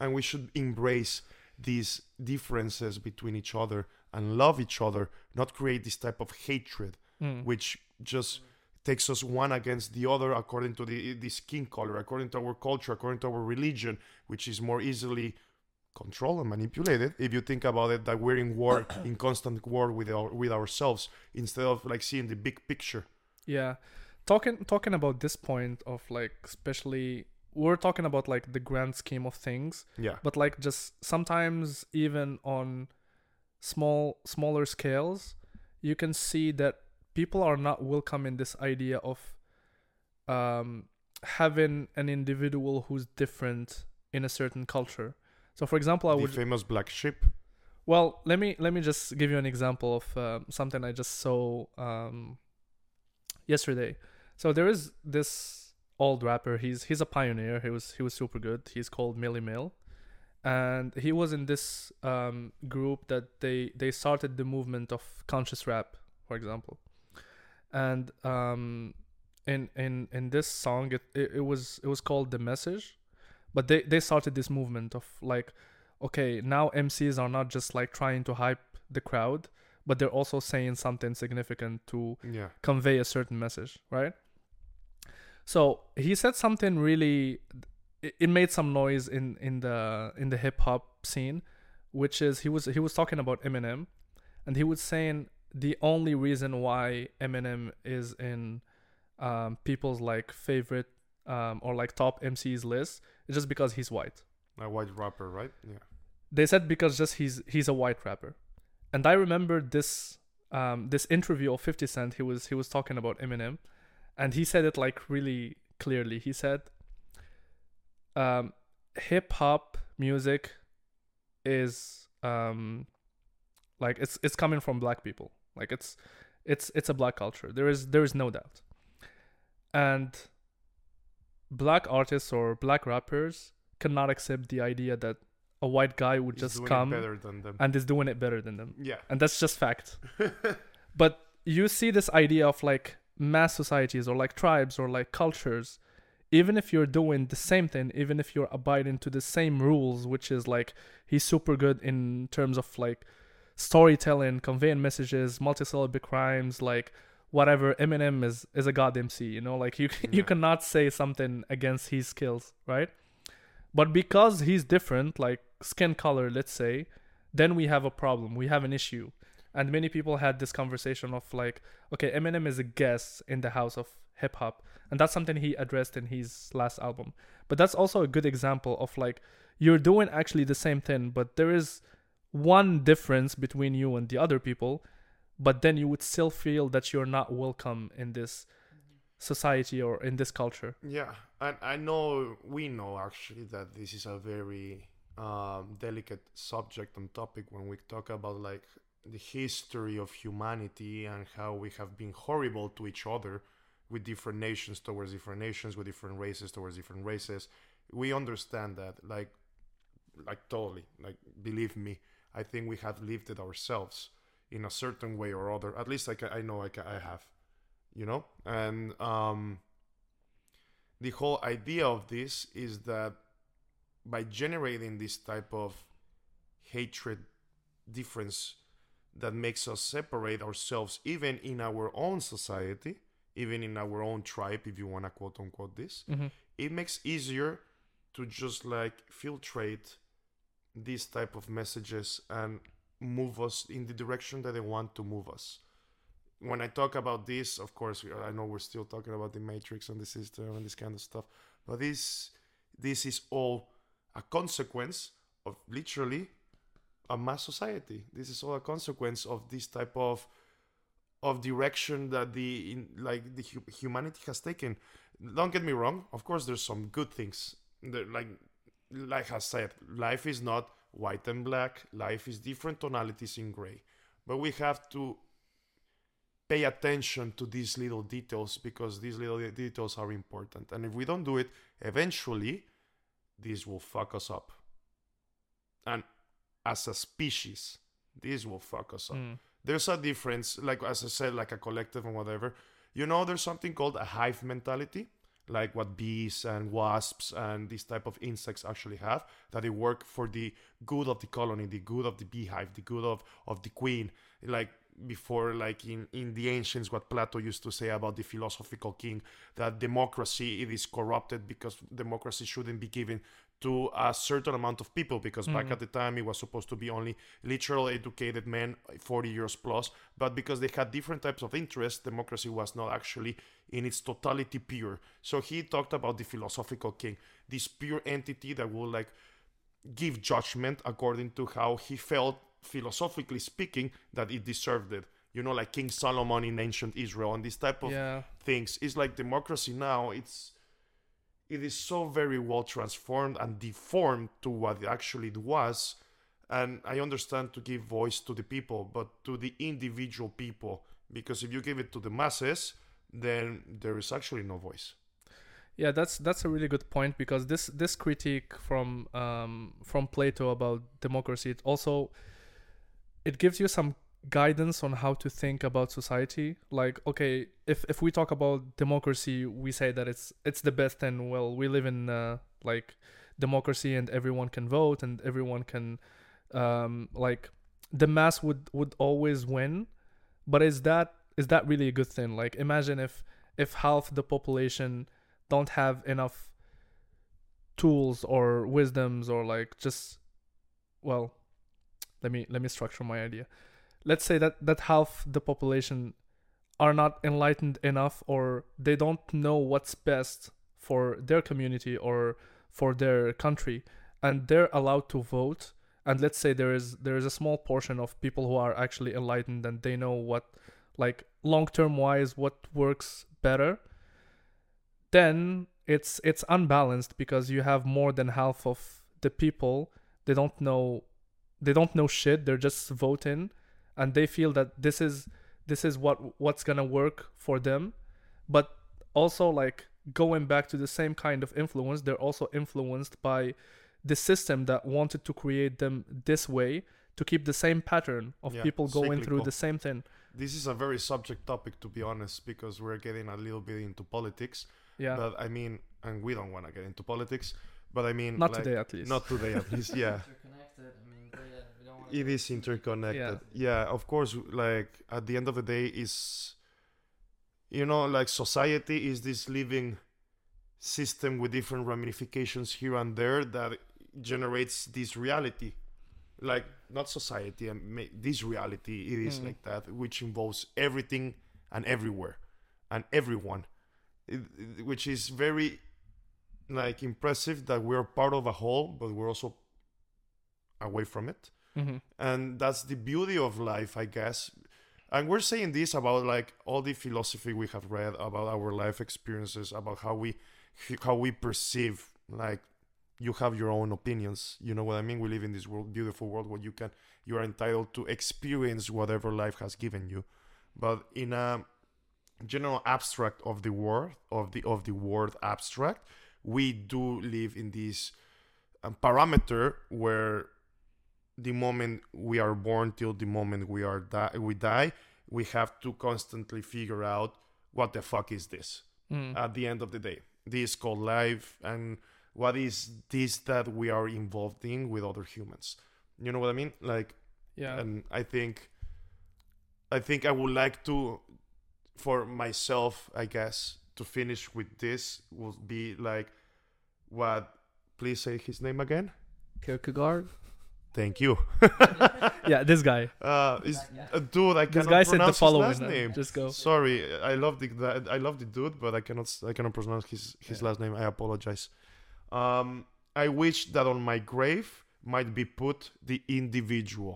And we should embrace these differences between each other and love each other, not create this type of hatred, Mm. which just takes us one against the other according to the, the skin color, according to our culture, according to our religion, which is more easily controlled and manipulated. If you think about it, that we're in war, in constant war with our with ourselves, instead of like seeing the big picture. Yeah. Talking talking about this point of like especially we're talking about like the grand scheme of things, Yeah, but like just sometimes even on small smaller scales, you can see that people are not welcome in this idea of um having an individual who's different in a certain culture. So for example, I the would famous black sheep. well, let me let me just give you an example of um, something I just saw um, yesterday. So there is this old rapper. He's he's a pioneer. He was he was super good. He's called Millie Mill, and he was in this um, group that they they started the movement of conscious rap, for example, and um, in in in this song it, it, it was it was called the message, but they they started this movement of like okay, now MCs are not just like trying to hype the crowd, but they're also saying something significant to Yeah, convey a certain message, right? So he said something really it, it made some noise in in the in the hip hop scene, which is he was he was talking about Eminem and he was saying the only reason why Eminem is in um, people's like favorite um, or like top MCs list is just because he's white a white rapper, right? Yeah. they said because just he's he's a white rapper and i remember this um this interview of 50 cent he was he was talking about eminem and he said it like really clearly he said um hip hop music is um like it's it's coming from black people like it's it's it's a black culture there is there is no doubt and black artists or black rappers cannot accept the idea that a white guy would He's just come better than them. and is doing it better than them yeah. and that's just fact but you see this idea of like mass societies or like tribes or like cultures even if you're doing the same thing even if you're abiding to the same rules which is like he's super good in terms of like storytelling conveying messages multi-syllabic rhymes like whatever eminem is is a goddamn mc you know? Like you you cannot say something against his skills right? But because he's different like skin color let's say then we have a problem. We have an issue. And many people had this conversation of like okay eminem is a guest in the house of hip hop and that's something he addressed in his last album. But that's also a good example of like you're doing actually the same thing but there is one difference between you and the other people but then you would still feel that you're not welcome in this society or in this culture Yeah, and I know we know actually that this is a very um, delicate subject and topic when we talk about like the history of humanity and how we have been horrible to each other with different nations towards different nations, with different races towards different races. We understand that, like, like totally, like believe me, I think we have lived it ourselves in a certain way or other. At least like I know I, ca- I have, you know, and um the whole idea of this is that by generating this type of hatred difference that makes us separate ourselves even in our own society even in our own tribe if you want to quote unquote this mm-hmm. it makes easier to just like filtrate these type of messages and move us in the direction that they want to move us. When i talk about this of course i know we're still talking about the matrix and the system and this kind of stuff but this this is all a consequence of literally a mass society. This is all a consequence of this type of of direction that the in, like the hu- humanity has taken. Don't get me wrong of course there's some good things. There, like like i said life is not white and black. Life is different tonalities in gray. But we have to pay attention to these little details because these little details are important. And if we don't do it eventually this will fuck us up. And as a species this will fuck us up. Mm. there's a difference like as i said like a collective and whatever. You know there's something called a hive mentality like what bees and wasps and these type of insects actually have that they work for the good of the colony the good of the beehive the good of of the queen. Like before like in in the ancients what plato used to say about the philosophical king that democracy it is corrupted because democracy shouldn't be given to a certain amount of people because back Mhm. at the time it was supposed to be only literal educated men 40 years plus but because they had different types of interests democracy was not actually in its totality pure. So he talked about the philosophical king this pure entity that will like give judgment according to how he felt philosophically speaking that it deserved it. You know like king solomon in ancient israel and this type of yeah. things. It's like democracy now it's it is so very well transformed and deformed to what actually it was. And i understand to give voice to the people but to the individual people because if you give it to the masses then there is actually no voice. Yeah, that's that's a really good point because this this critique from um, from Plato about democracy it also it gives you some guidance on how to think about society. Like, okay, if if we talk about democracy, we say that it's it's the best, and well, we live in uh, like democracy, and everyone can vote, and everyone can um, like the mass would would always win. But is that is that really a good thing? Like, imagine if if half the population don't have enough tools or wisdoms or like just well let me let me structure my idea let's say that that half the population are not enlightened enough or they don't know what's best for their community or for their country and they're allowed to vote and let's say there is there is a small portion of people who are actually enlightened and they know what like long term wise what works better then it's it's unbalanced because you have more than half of the people they don't know they don't know shit they're just voting and they feel that this is this is what what's gonna work for them. But also like going back to the same kind of influence they're also influenced by the system that wanted to create them this way to keep the same pattern of Yeah, people going through the same thing. This is a very subject topic to be honest because we're getting a little bit into politics. Yeah. But i mean and we don't want to get into politics but i mean not like- today at least. not today at least yeah Interconnected. I mean, but yeah, we don't want it is interconnected yeah. of course like at the end of the day is you know like society is this living system with different ramifications here and there that generates this reality like not society and this reality it is Mm. like that which involves everything and everywhere and everyone it, it- which is very like impressive that we're part of a whole but we're also away from it hmm and that's the beauty of life i guess. And we're saying this about like all the philosophy we have read about our life experiences about how we how we perceive like you have your own opinions. You know what i mean? We live in this world beautiful world where you can you are entitled to experience whatever life has given you. But in a general abstract of the word of the of the word abstract we do live in this um, parameter where the moment we are born till the moment we are di- we die we have to constantly figure out what the fuck is this Mm. at the end of the day. This is called life and what is this that we are involved in with other humans. You know what i mean? Like yeah. and i think i think i would like to for myself i guess to finish with this would be like what please say his name again. Kierkegaard. Thank you yeah this guy uh is uh, dude i this cannot guy said the pronounce his following last uh, name just go sorry i love the, the i love the dude but i cannot I cannot pronounce his his Yeah. last name i apologize um i wish that on my grave might be put the individual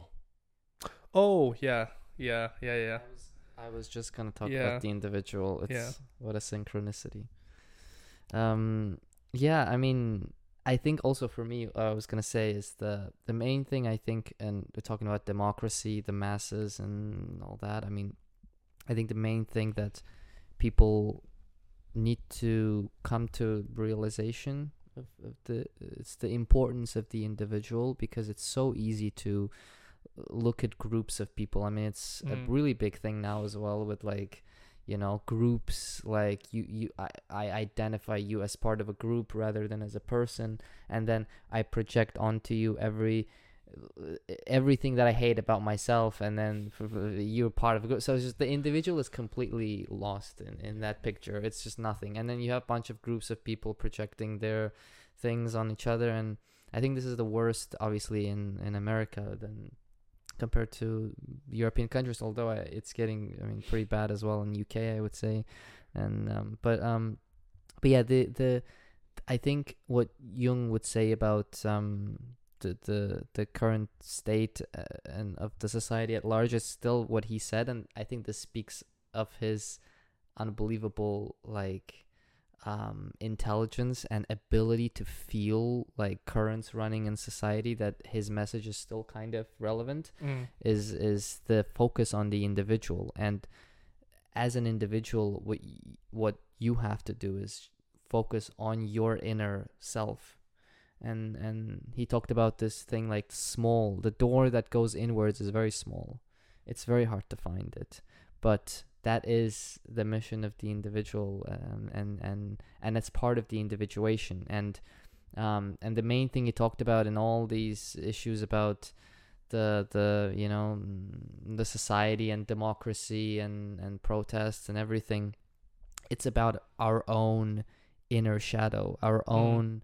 oh yeah yeah yeah yeah I was, I was just gonna talk Yeah. about the individual. It's Yeah. what a synchronicity. Um, yeah, I mean, I think also for me, what I was gonna say is the the main thing I think, and we're talking about democracy, the masses, and all that. I mean, I think the main thing that people need to come to realization of, of the it's the importance of the individual because it's so easy to look at groups of people. I mean, it's a Mm. really big thing now as well with like you know groups like you you I, I identify you as part of a group rather than as a person. And then i project onto you every everything that i hate about myself. And then you're part of a group. So it's just the individual is completely lost in, in that picture. It's just nothing. And then you have a bunch of groups of people projecting their things on each other. And I think this is the worst obviously in in America than compared to European countries although I, it's getting I mean pretty bad as well in UK I would say. And um but um but yeah the the I think what Jung would say about um the the, the current state uh, and of the society at large is still what he said and I think this speaks of his unbelievable like um, intelligence and ability to feel like currents running in society that his message is still kind of relevant Mm. is is the focus on the individual. And as an individual what y- what you have to do is focus on your inner self. And and he talked about this thing like small. The door that goes inwards is very small. It's very hard to find it. But that is the mission of the individual um, and and and it's part of the individuation and um, and the main thing he talked about in all these issues about the the you know mm, the society and democracy and and protests and everything it's about our own inner shadow our Mm. own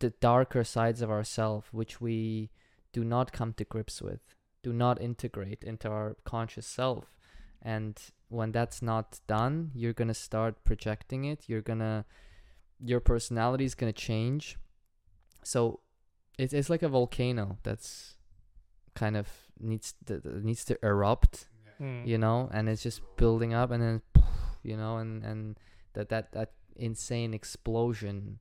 the darker sides of ourself which we do not come to grips with do not integrate into our conscious self and when that's not done you're going to start projecting it. You're going to your personality is going to change. So it's it's like a volcano that's kind of needs to, needs to erupt Mm. you know and it's just building up and then you know and and that that that insane explosion.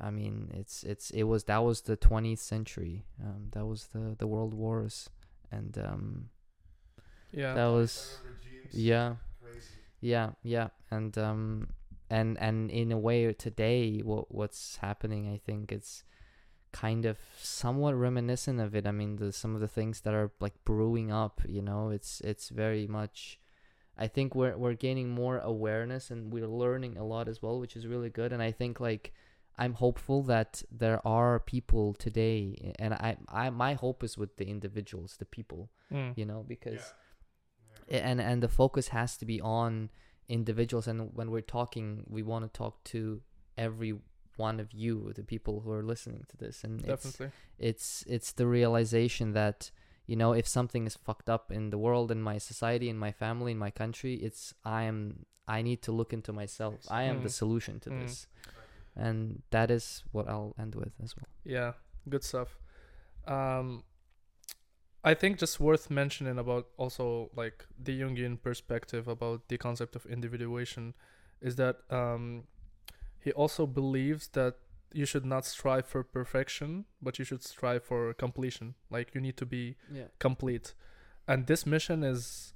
I mean it's it's it was that was the 20th century. Um that was the the world wars. And um Yeah. that was yeah. Yeah yeah and um and and in a way today what what's happening i think it's kind of somewhat reminiscent of it. I mean the some of the things that are like brewing up you know it's it's very much i think we're we're gaining more awareness and we're learning a lot as well which is really good and i think like i'm hopeful that there are people today and i i my hope is with the individuals the people Mm. you know because and and the focus has to be on individuals and when we're talking we want to talk to every one of you the people who are listening to this and it's Definitely. it's it's the realization that you know if something is fucked up in the world in my society in my family in my country it's i am i need to look into myself i am the Mm. solution to Mm. this and that is what i'll end with as well Yeah, good stuff. Um, I think just worth mentioning about also like the Jungian perspective about the concept of individuation is that um, he also believes that you should not strive for perfection, but you should strive for completion. Like you need to be yeah complete, and this mission is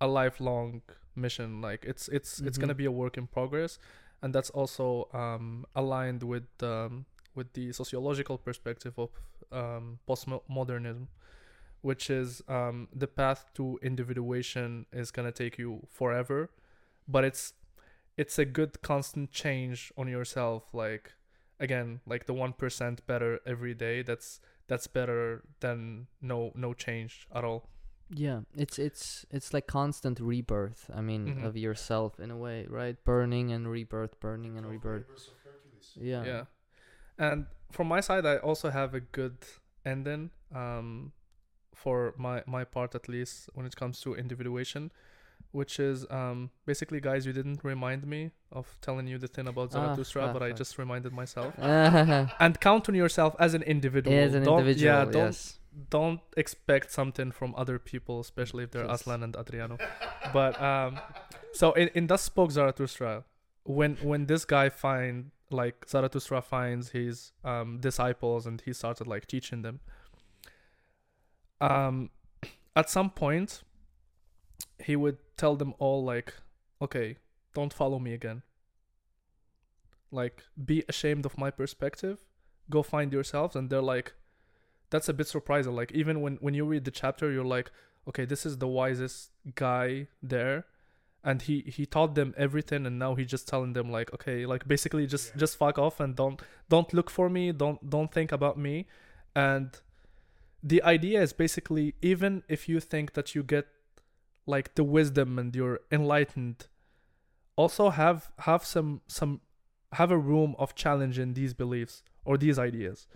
a lifelong mission. Like it's it's it's gonna Mhm. be a work in progress, and that's also um, aligned with um, with the sociological perspective of um, postmodernism, which is um, the path to individuation is gonna take you forever, but it's it's a good constant change on yourself. Like again, like the one percent better every day. That's that's better than no no change at all. Yeah, it's it's it's like constant rebirth. I mean, Mhm. of yourself in a way, right? Burning and rebirth, burning and rebirth. Yeah. Yeah. And from my side, I also have a good ending. Um, for my my part at least when it comes to individuation, which is um basically guys, you didn't remind me of telling you the thing about Ah, Zarathustra, ah, but I just reminded myself. And count on yourself as an individual. as an don't, individual, Yeah, don't yes. don't expect something from other people, especially if they're Yes. Aslan and Adriano. but um, so in in Thus Spoke Zarathustra, when when this guy find like Zarathustra finds his um disciples and he started like teaching them. Um, at some point, he would tell them all like, "Okay, don't follow me again. Like, be ashamed of my perspective. Go find yourselves." And they're like, that's a bit surprising. Like even when when you read the chapter, you're like, okay, this is the wisest guy there, and he he taught them everything, and now he's just telling them like, okay, like basically just Yeah. just fuck off and don't don't look for me, don't don't think about me, and the idea is basically even if you think that you get like the wisdom and you're enlightened, also have have some some have a room of challenging these beliefs or these ideas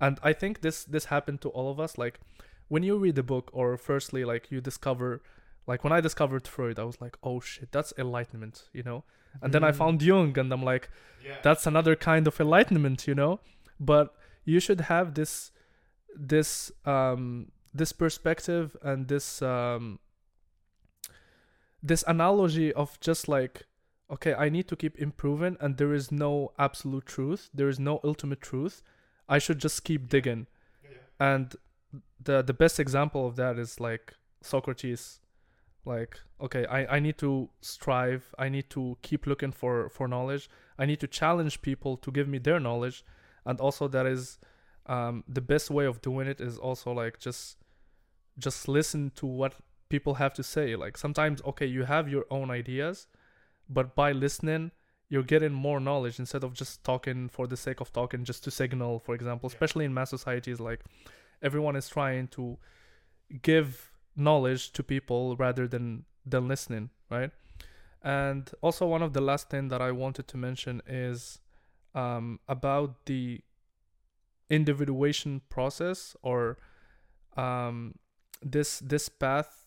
and i think this this happened to all of us like when you read a book or firstly like you discover like when i discovered freud i was like oh shit that's enlightenment you know and then i Mm. found jung and i'm like Yeah. that's another kind of enlightenment you know but you should have this this um this perspective and this um this analogy of just like okay i need to keep improving and there is no absolute truth there is no ultimate truth. I should just keep digging. And the the best example of that is like socrates. Like okay I, I need to strive. I need to keep looking for for knowledge. I need to challenge people to give me their knowledge. And also that is um, the best way of doing it is also like just just listen to what people have to say. Like sometimes okay you have your own ideas but by listening you're getting more knowledge instead of just talking for the sake of talking just to signal for example especially in mass societies like everyone is trying to give knowledge to people rather than than listening right? And also one of the last thing that i wanted to mention is um, about the individuation process or um, this this path.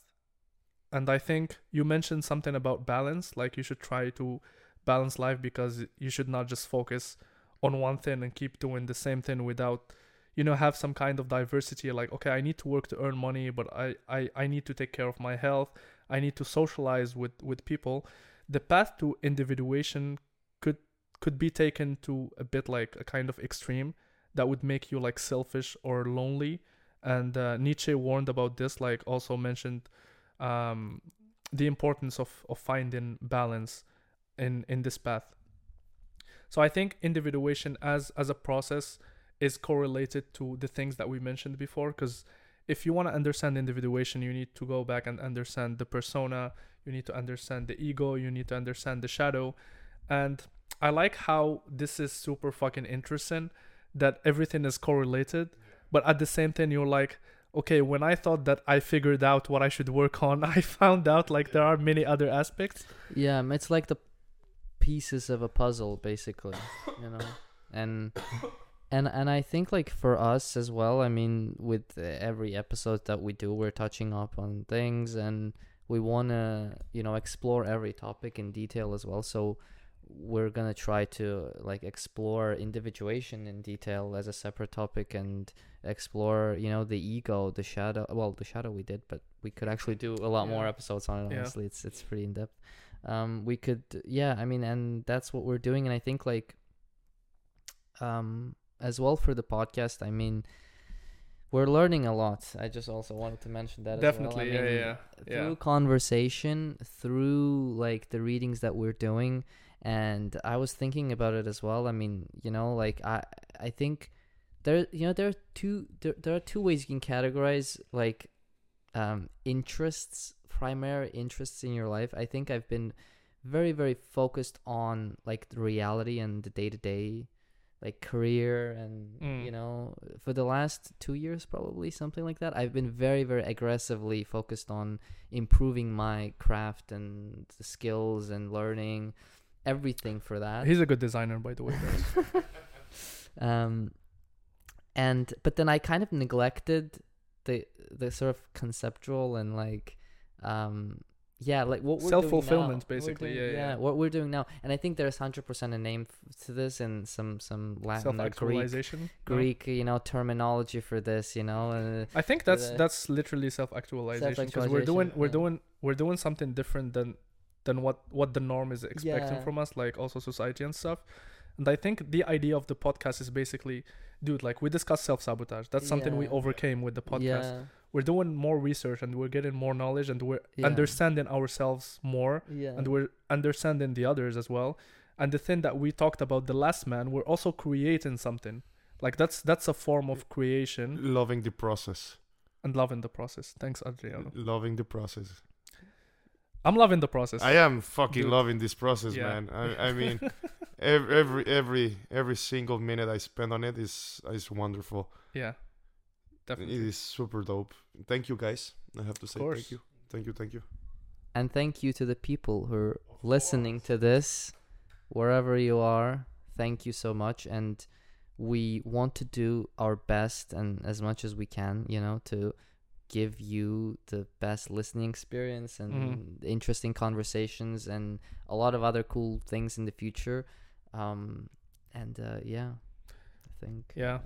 And i think you mentioned something about balance like you should try to balance life because you should not just focus on one thing and keep doing the same thing without you know have some kind of diversity like okay i need to work to earn money but i i, I need to take care of my health. I need to socialize with with people. The path to individuation could could be taken to a bit like a kind of extreme that would make you like selfish or lonely. And uh, nietzsche warned about this like also mentioned um, the importance of, of finding balance in in this path. So i think individuation as as a process is correlated to the things that we mentioned before because if you want to understand individuation you need to go back and understand the persona you need to understand the ego you need to understand the shadow. And i like how this is super fucking interesting that everything is correlated but at the same time you're like okay when i thought that i figured out what i should work on i found out like there are many other aspects Yeah, um, it's like the pieces of a puzzle, basically, you know. And and and I think like for us as well. I mean, with uh, every episode that we do, we're touching up on things, and we wanna you know explore every topic in detail as well. So we're gonna try to like explore individuation in detail as a separate topic and explore you know the ego the shadow well the shadow we did but we could actually do a lot more episodes on it Yeah. honestly. It's it's pretty in depth um we could yeah i mean and that's what we're doing and i think like um as well for the podcast i mean we're learning a lot. I just also wanted to mention that definitely as well. I yeah mean, yeah through yeah conversation through like the readings that we're doing and i was thinking about it as well. I mean you know like i i think there you know there are two there, there are two ways you can categorize like um interests primary interests in your life. I think i've been very very focused on like the reality and the day-to-day like career and Mm. you know for the last two years probably something like that i've been very very aggressively focused on improving my craft and the skills and learning everything for that. He's a good designer by the way um and but then i kind of neglected the the sort of conceptual and like um yeah like what we're Self-fulfillment, basically, doing- yeah, yeah. what we're doing now. And i think there's 100% a name f- to this and some some latin or greek greek you know terminology for this you know uh, I think that's the- that's literally self-actualization because we're doing we're doing we're doing something different than than what what the norm is expecting Yeah. from us, like also society and stuff. And I think the idea of the podcast is basically, dude, like we discussed self-sabotage. That's something we overcame with the podcast. yeah We're doing more research and we're getting more knowledge and we're Yeah. understanding ourselves more yeah and we're understanding the others as well. And the thing that we talked about the last man, we're also creating something. Like that's that's a form of creation Loving the process. and loving the process. Thanks, Adriano. Loving the process. I'm loving the process. I am fucking Dude. loving this process, Yeah. man. I, I mean, every, every every every single minute I spend on it is is wonderful. yeah, definitely. It is super dope. Thank you, guys. I have to say course. thank you, thank you, thank you. and thank you to the people who are listening to this wherever you are thank you so much, and we want to do our best and as much as we can, you know, to give you the best listening experience and Mhm. interesting conversations and a lot of other cool things in the future. Um, and uh, yeah, I think. Yeah. uh,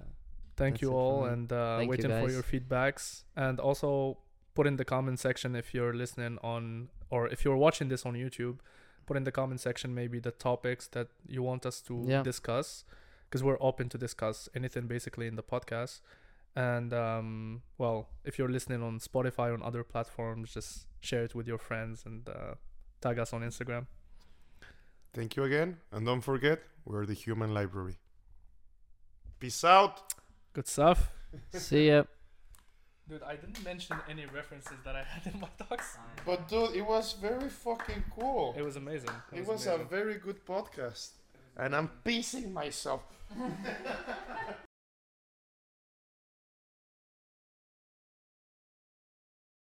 Thank you all and uh, Thank you, waiting for your feedbacks and also put in the comment section if you're listening on or if you're watching this on YouTube put in the comment section maybe the topics that you want us to Yeah. discuss because we're open to discuss anything basically in the podcast and um, well if you're listening on Spotify or on other platforms just share it with your friends and uh, tag us on Instagram Thank you again. And don't forget, we're the Human Library. Peace out. good stuff See ya. dude I didn't mention any references that I had in my talks But dude, it was very fucking cool. it was amazing It was a amazing. very good podcast. And I'm pissing myself.